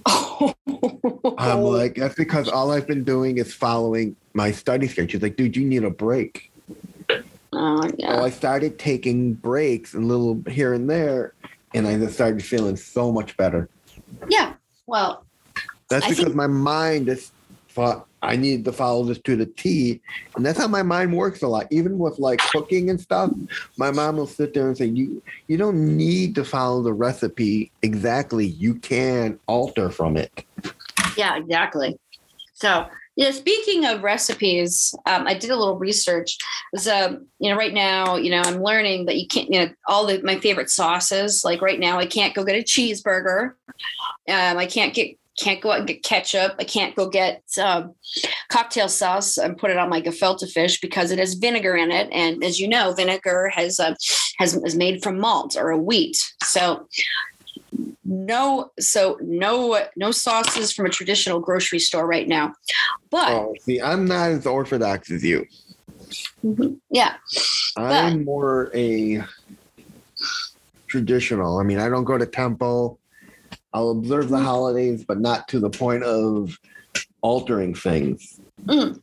I'm like, that's because all I've been doing is following my study schedule. She's like, dude, you need a break. oh, yeah. So. I started taking breaks a little here and there, and I just started feeling so much better. Yeah. Well, That's I because think- my mind just thought I need to follow this to the T. And that's how my mind works a lot. Even with like cooking and stuff, my mom will sit there and say, You you don't need to follow the recipe exactly. You can alter from it. yeah, exactly. So, yeah, speaking of recipes, um, I did a little research. Was, um, you know, right now, you know, I'm learning that you can't, you know, all the my favorite sauces. Like right now, I can't go get a cheeseburger. Um, I can't get can't go out and get ketchup. I can't go get um, cocktail sauce and put it on my gefilte fish because it has vinegar in it. And as you know, vinegar has uh, has is made from malt or a wheat. So no, so no no sauces from a traditional grocery store right now. But Oh, see, I'm not as orthodox as you. Mhm. yeah, I'm more a traditional. I mean, I don't go to temple. I'll observe the mm. holidays, but not to the point of altering things. Mm.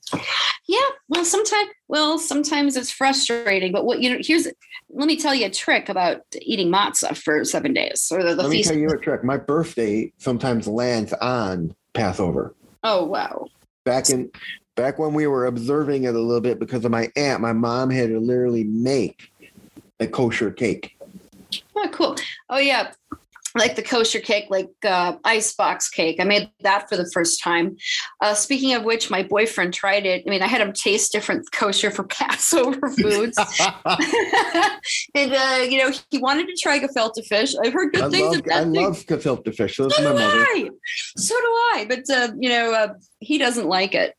yeah. Well, sometimes well sometimes it's frustrating. But what you know here's let me tell you a trick about eating matzah for seven days or the, the Let me tell you a trick. My birthday sometimes lands on Passover. Oh wow. Back in back when we were observing it a little bit because of my aunt, my mom had to literally make a kosher cake. Oh, cool. Oh, yeah. Like the kosher cake, like uh, ice box cake. I made that for the first time. Uh, speaking of which, my boyfriend tried it. I mean, I had him taste different kosher for Passover foods, and uh, you know, he wanted to try gefilte fish. I've heard good I things. love, that I thing. love gefilte fish. So do mother. I. So do I. But uh, you know, uh, he doesn't like it.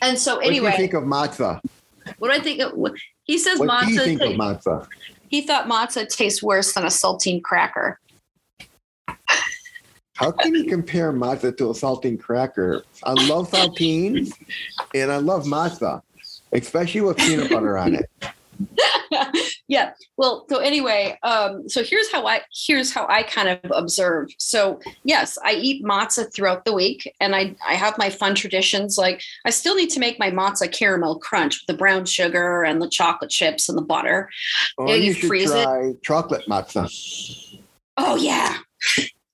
And so anyway. What do you think of matzah? what do I think? Of, he says What do you matzah. think of matzah? he thought matzah tastes worse than a saltine cracker. How can you compare matzah to a saltine cracker? I love saltines and I love matzah, especially with peanut butter on it. yeah. Well, so anyway, um, so here's how I here's how I kind of observe. So yes, I eat matzah throughout the week, and I I have my fun traditions. Like I still need to make my matzah caramel crunch with the brown sugar and the chocolate chips and the butter. Or Yeah, you, you should freeze it. try chocolate matzah. Oh yeah.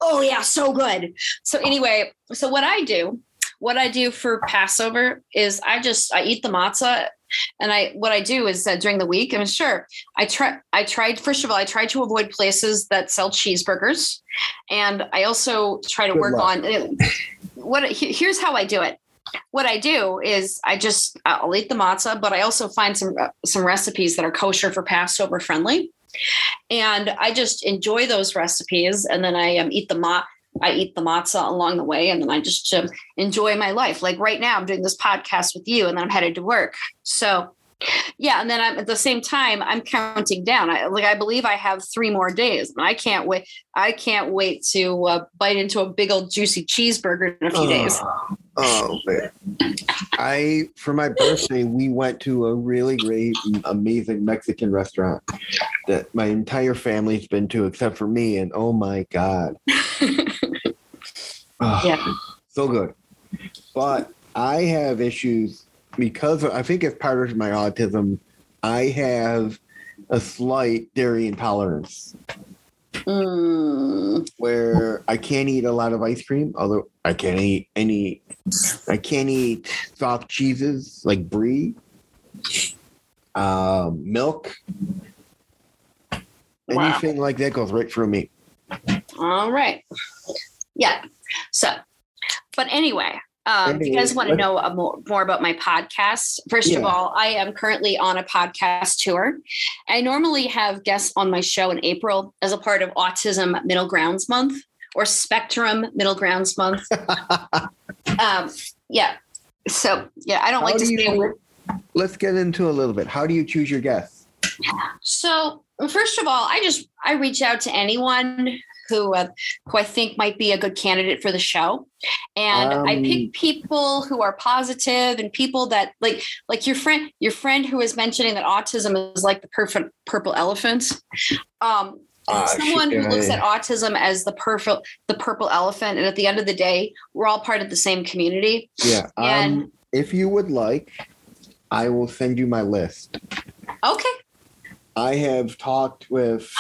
Oh yeah, so good. So anyway, so what I do, what I do for Passover is I just I eat the matzah and I what I do is that during the week, I mean sure, I try I tried first of all, I try to avoid places that sell cheeseburgers. And I also try to Good work luck. on eh, what he- here's how I do it. What I do is I just I'll eat the matzah, but I also find some uh, some recipes that are kosher for Passover friendly and I just enjoy those recipes. And then I um, eat the ma- I eat the matzah along the way, and then I just um, enjoy my life. Like right now, I'm doing this podcast with you, and then I'm headed to work. So, yeah, and then I'm at the same time I'm counting down. I like I believe I have three more days, and I can't wait. I can't wait to uh, bite into a big old juicy cheeseburger in a few days. Oh man. I for my birthday we went to a really great amazing Mexican restaurant that my entire family's been to except for me and oh my god. Oh, Yeah. So good. But I have issues because I think it's part of my autism. I have a slight dairy intolerance Mm, where I can't eat a lot of ice cream, although I can't eat any. I can't eat soft cheeses like brie, um, milk, Wow. anything like that goes right through me. all right. Yeah. So, but anyway, um, if you guys want to know more, more about my podcast, first of all, I am currently on a podcast tour. I normally have guests on my show in April as a part of Autism Middle Grounds Month or Spectrum Middle Grounds Month. um, yeah. So, yeah, I don't How like to do say. you- Let's get into a little bit. How do you choose your guests? So, first of all, I just I reach out to anyone who uh, who I think might be a good candidate for the show, and I Um, pick people who are positive and people that like like your friend your friend who is mentioning that autism is like the perfect purple elephant. Um, Ah, someone who looks at autism as the perfect the purple elephant, and at the end of the day, we're all part of the same community. Yeah. And- Um, if you would like, I will send you my list. Okay. I have talked with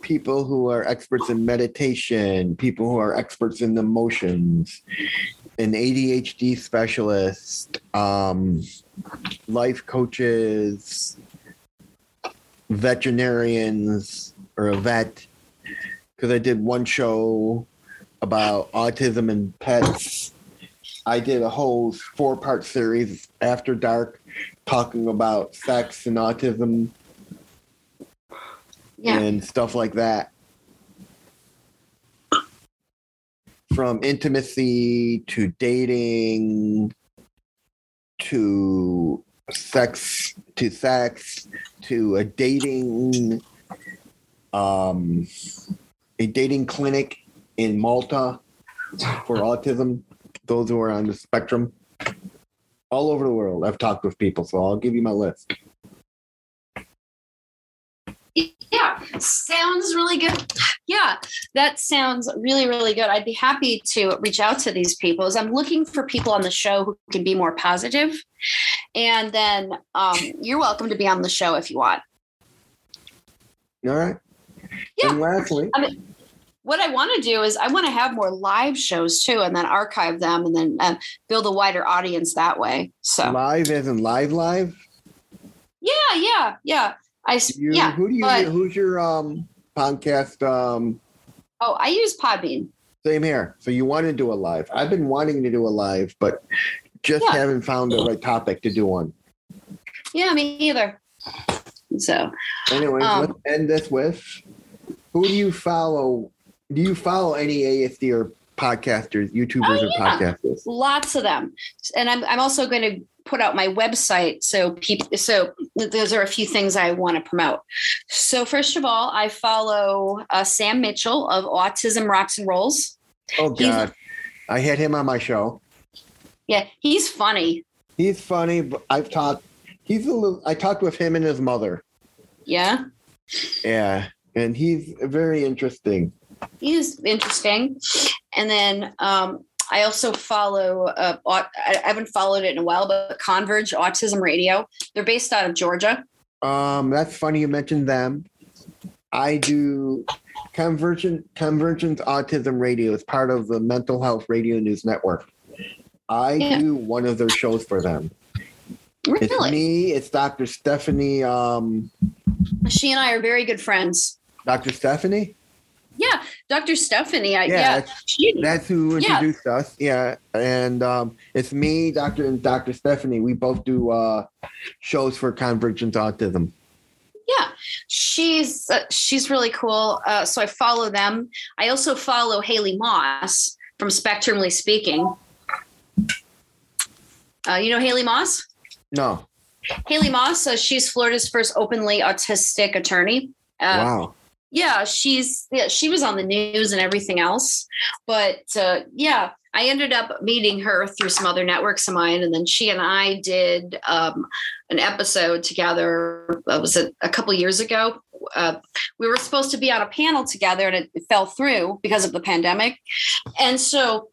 people who are experts in meditation, people who are experts in emotions, an ADHD specialist, um, life coaches, veterinarians, or a vet. Because I did one show about autism and pets. I did a whole four part series after dark talking about sex and autism Yeah. and stuff like that. From intimacy to dating to sex to sex to a dating um a dating clinic in Malta for autism those who are on the spectrum all over the world I've talked with people so I'll give you my list Yeah, sounds really good. Yeah, that sounds really, really good. I'd be happy to reach out to these people as I'm looking for people on the show who can be more positive. And then um, you're welcome to be on the show if you want. all right Yeah. and lastly What I want to do is I want to have more live shows too, and then archive them, and then um, build a wider audience that way. So live as in live live yeah, yeah, yeah. I You, yeah. who do you but- who's your um podcast um Oh, I use Podbean. Same here. So you want to do a live? I've been wanting to do a live, but just Yeah. haven't found the right topic to do one. Yeah, me either. So Anyways, Um, let's end this with who do you follow? Do you follow any ASD or podcasters, YouTubers Oh, or podcasters? lots of them, and I'm I'm also going to put out my website so people so those are a few things I want to promote. So first of all, I follow uh, Sam Mitchell of Autism Rocks and Rolls. Oh He's- God, I had him on my show. Yeah, he's funny. He's funny. But I've talked. He's a little. I talked with him and his mother. Yeah, Yeah, and he's very interesting. he's interesting. And then um, I also follow. Uh, I haven't followed it in a while, but Converge Autism Radio. They're based out of Georgia. Um, that's funny you mentioned them. I do Convergent Convergence Autism Radio is part of the Mental Health Radio News Network. I Yeah. do one of their shows for them. Really? It's me. It's Dr. Stephanie. Um, she and I are very good friends. Dr. Stephanie. Yeah, Dr. Stephanie. I, Yeah, yeah, that's- That's who Yeah. introduced us. Yeah, and um, it's me, Dr. and Dr. Stephanie. We both do uh, shows for Convergence Autism. yeah, she's uh, she's really cool. Uh, so I follow them. I also follow Haley Moss from Spectrumly Speaking. Uh, you know Haley Moss? No, Haley Moss. Uh, she's Florida's first openly autistic attorney. Uh, wow. Yeah she's yeah she was on the news and everything else but uh, yeah i ended up meeting her through some other networks of mine and then she and i did um, an episode together uh, was it a couple years ago? Uh, we were supposed to be on a panel together and it, fell through because of the pandemic and so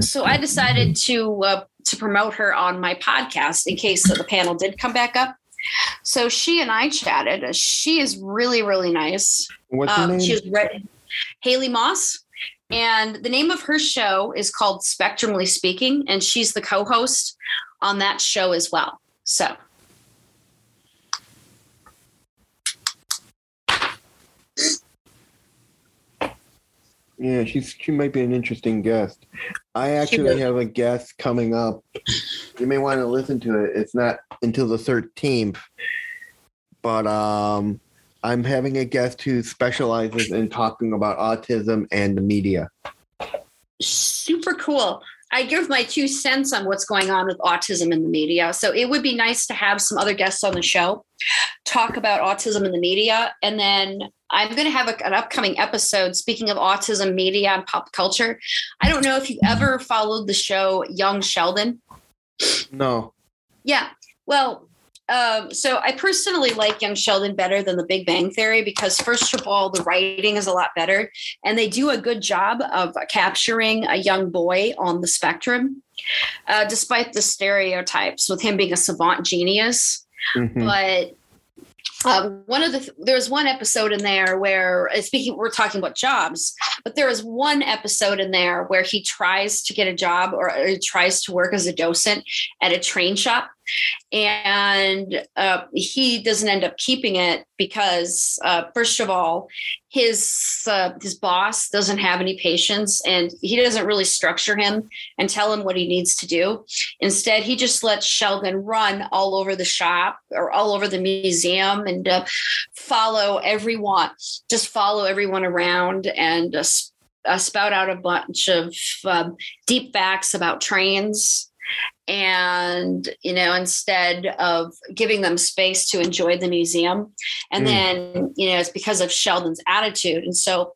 so i decided to uh, to promote her on my podcast in case the panel did come back up so she and I chatted. She is really, really nice. What's her Um, name? she's Haley Moss, and the name of her show is called Spectrumly Speaking, and she's the co-host on that show as well. So Yeah, she's she might be an interesting guest. I actually have a guest coming up. You may want to listen to it. It's not until the thirteenth, but um, I'm having a guest who specializes in talking about autism and the media. super cool. I give my two cents on what's going on with autism in the media. So it would be nice to have some other guests on the show talk about autism in the media. And then I'm going to have a, an upcoming episode speaking of autism, media, and pop culture. I don't know if you ever followed the show Young Sheldon. No, Yeah. Well, um, so I personally like Young Sheldon better than The Big Bang Theory because, first of all, the writing is a lot better, and they do a good job of capturing a young boy on the spectrum, uh, despite the stereotypes with him being a savant genius Mhm. but um, one of the there's one episode in there where uh, speaking we're talking about jobs but there is one episode in there where he tries to get a job or, or he tries to work as a docent at a train shop and uh, he doesn't end up keeping it because uh, first of all his uh, his boss doesn't have any patience and he doesn't really structure him and tell him what he needs to do Instead, he just lets Sheldon run all over the shop or all over the museum and uh, follow everyone, just follow everyone around and uh, uh, spout out a bunch of um, deep facts about trains. And, you know, instead of giving them space to enjoy the museum. And Mm. then, you know, it's because of Sheldon's attitude. And so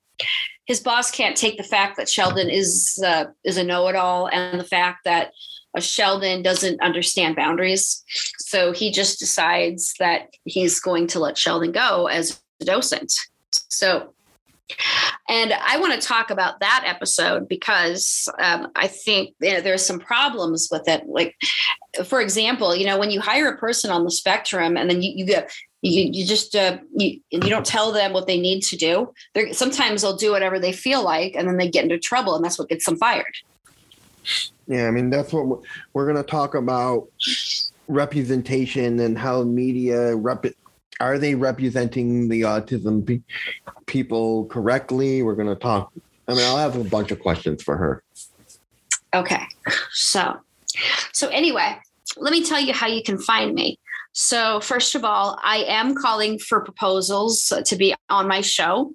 his boss can't take the fact that Sheldon is uh, is a know-it-all and the fact that uh, Sheldon doesn't understand boundaries. So he just decides that he's going to let Sheldon go as a docent. So, and I want to talk about that episode because um, I think you know, there's some problems with it. Like, for example, you know, when you hire a person on the spectrum and then you, you get you, you just uh, you, you don't tell them what they need to do. They're, sometimes they'll do whatever they feel like, and then they get into trouble, and that's what gets them fired. Yeah, I mean that's what we're, we're going to talk about representation and how media rep- are they representing the autism pe- people correctly? We're going to talk. I mean, I'll have a bunch of questions for her. Okay. So, so anyway, let me tell you how you can find me. So, first of all, I am calling for proposals to be on my show.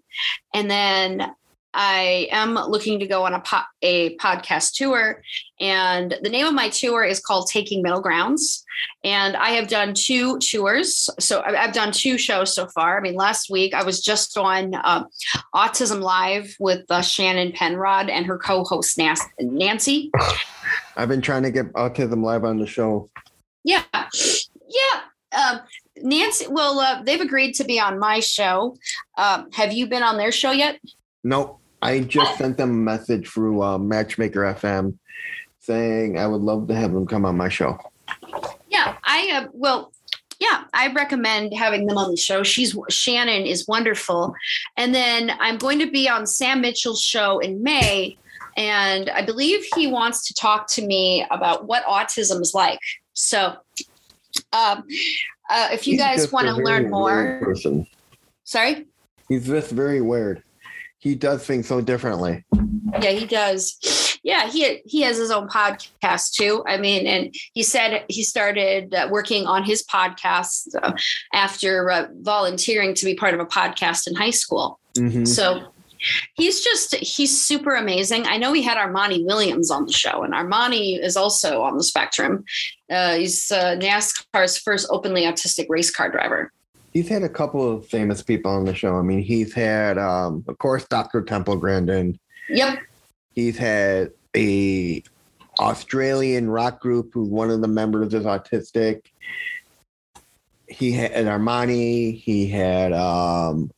And then I am looking to go on a, po- a podcast tour. And the name of my tour is called Taking Middle Grounds. And I have done two tours. So I've done two shows so far. I mean, last week I was just on uh, Autism Live with uh, Shannon Penrod and her co host Nancy. I've been trying to get Autism Live on the show. Yeah. Yeah. Um, Nancy, well, uh, they've agreed to be on my show. Um, have you been on their show yet? Nope. I just sent them a message through uh, Matchmaker FM saying I would love to have them come on my show. Yeah, I uh, well, yeah, I recommend having them on the show. She's Shannon is wonderful, and then I'm going to be on Sam Mitchell's show in May, and I believe he wants to talk to me about what autism is like. So, um, uh, if you He's guys want to learn more, person. sorry, He's just very weird he does things so differently. Yeah, he does. Yeah, he he has his own podcast too. I mean, and he said he started uh, working on his podcast uh, after uh, volunteering to be part of a podcast in high school. Mm-hmm. So he's just he's super amazing. I know we had Armani Williams on the show, and Armani is also on the spectrum. Uh, he's uh, NASCAR's first openly autistic race car driver he's had a couple of famous people on the show. I mean, he's had, um, of course, Dr. Temple Grandin. Yep. He's had a Australian rock group who one of the members is autistic. He had Armani. He had, um,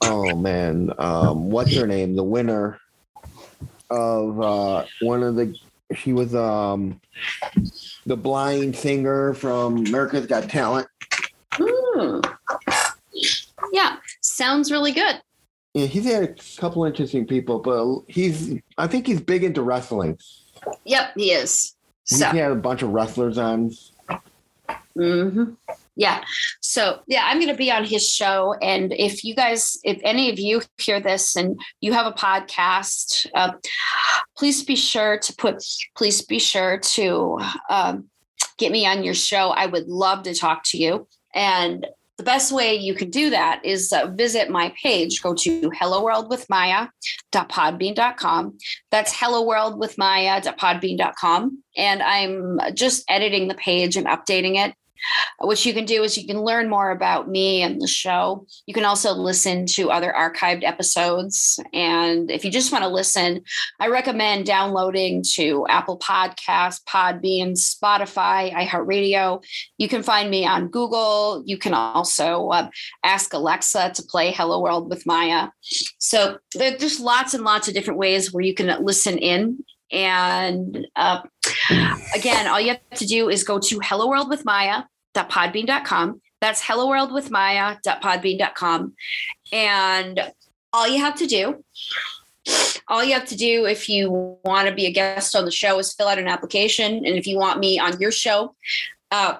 oh man, um, what's her name? The winner of uh, one of the, she was um, the blind singer from America's Got Talent. Hmm. Yeah, sounds really good. Yeah, he's had a couple interesting people, but he's I think he's big into wrestling. Yep, he is. He's so. had a bunch of wrestlers on. Mm-hmm yeah so yeah i'm going to be on his show and if you guys if any of you hear this and you have a podcast uh, please be sure to put please be sure to um, get me on your show i would love to talk to you and the best way you can do that is uh, visit my page. Go to helloworldwithmiyah.podbean.com. That's helloworldwithmiyah.podbean.com. And I'm just editing the page and updating it what you can do is you can learn more about me and the show. You can also listen to other archived episodes. And if you just want to listen, I recommend downloading to Apple Podcasts, Podbean, Spotify, iHeartRadio. You can find me on Google. You can also uh, ask Alexa to play Hello World with Miyah. So there's lots and lots of different ways where you can listen in and uh, again, all you have to do is go to Hello World with Miyah helloworldwithmiyah.podbean.com. That's helloworldwithmiyah.podbean.com. And all you have to do, all you have to do if you want to be a guest on the show is fill out an application. And if you want me on your show, uh,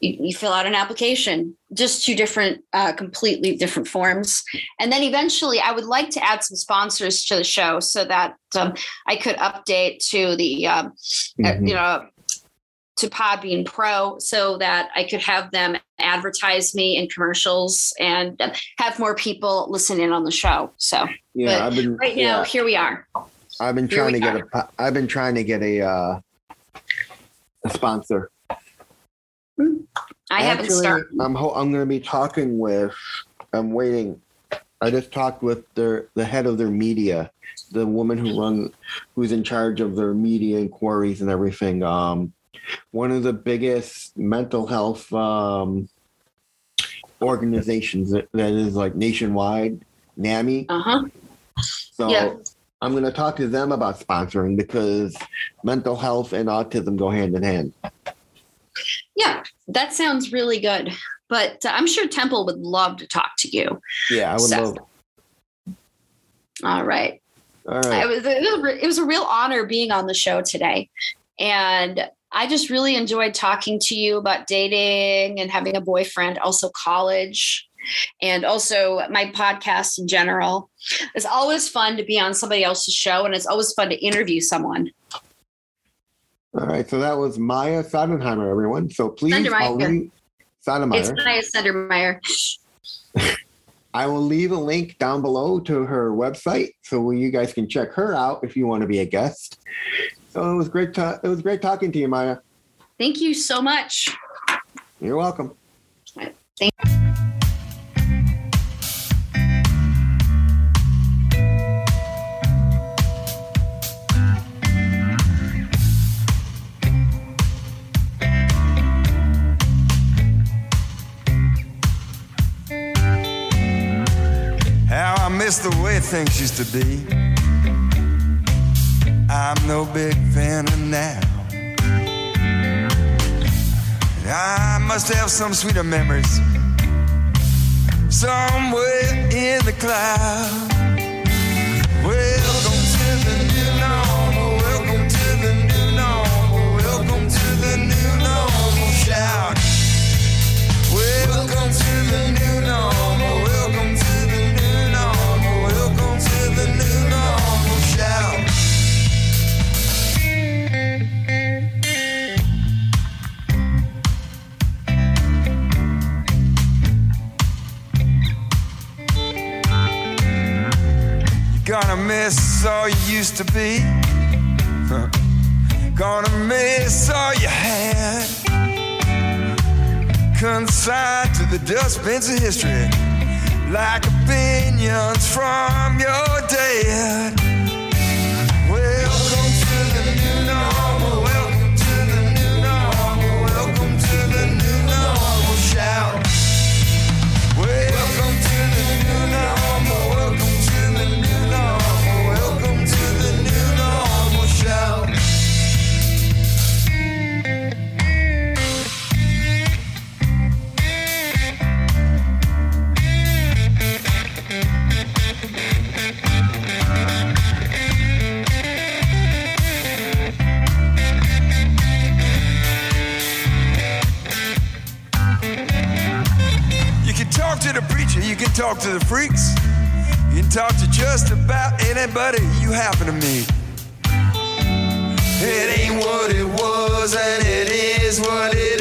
you, you, fill out an application, just two different, uh, completely different forms. And then eventually, I would like to add some sponsors to the show so that um, I could update to the, um, mm-hmm. you know, to Podbean Pro so that I could have them advertise me in commercials and have more people listen in on the show. So yeah, I've been right now. Here we are. I've been here trying to get a. I've been trying to get a uh, a sponsor. Hmm. I Actually, haven't started. I'm ho- I'm going to be talking with. I'm waiting. I just talked with their the head of their media, the woman who run, who's in charge of their media inquiries and everything. Um, one of the biggest mental health um, organizations that, that is like nationwide, NAMI. Uh-huh. So yeah. I'm going to talk to them about sponsoring because mental health and autism go hand in hand. Yeah, that sounds really good. But uh, I'm sure Temple would love to talk to you. Yeah, I would so. love. All right. All right. It was, it was, it was a real honor being on the show today. And I just really enjoyed talking to you about dating and having a boyfriend, also college, and also my podcast in general. It's always fun to be on somebody else's show, and it's always fun to interview someone. All right, so that was Miyah Sodenheimer, everyone. So please, I'll leave, It's Miyah Sendermeyer. I will leave a link down below to her website, so you guys can check her out if you want to be a guest. So it was great. To, it was great talking to you, Miyah. Thank you so much. You're welcome. Thank. How I miss the way things used to be. I'm no big fan of now. I must have some sweeter memories somewhere in the cloud. Gonna miss all you used to be. Gonna miss all you had. Consigned to the dustbins of history. Like opinions from your dad. Can talk to the freaks, you can talk to just about anybody you happen to meet. It ain't what it was, and it is what it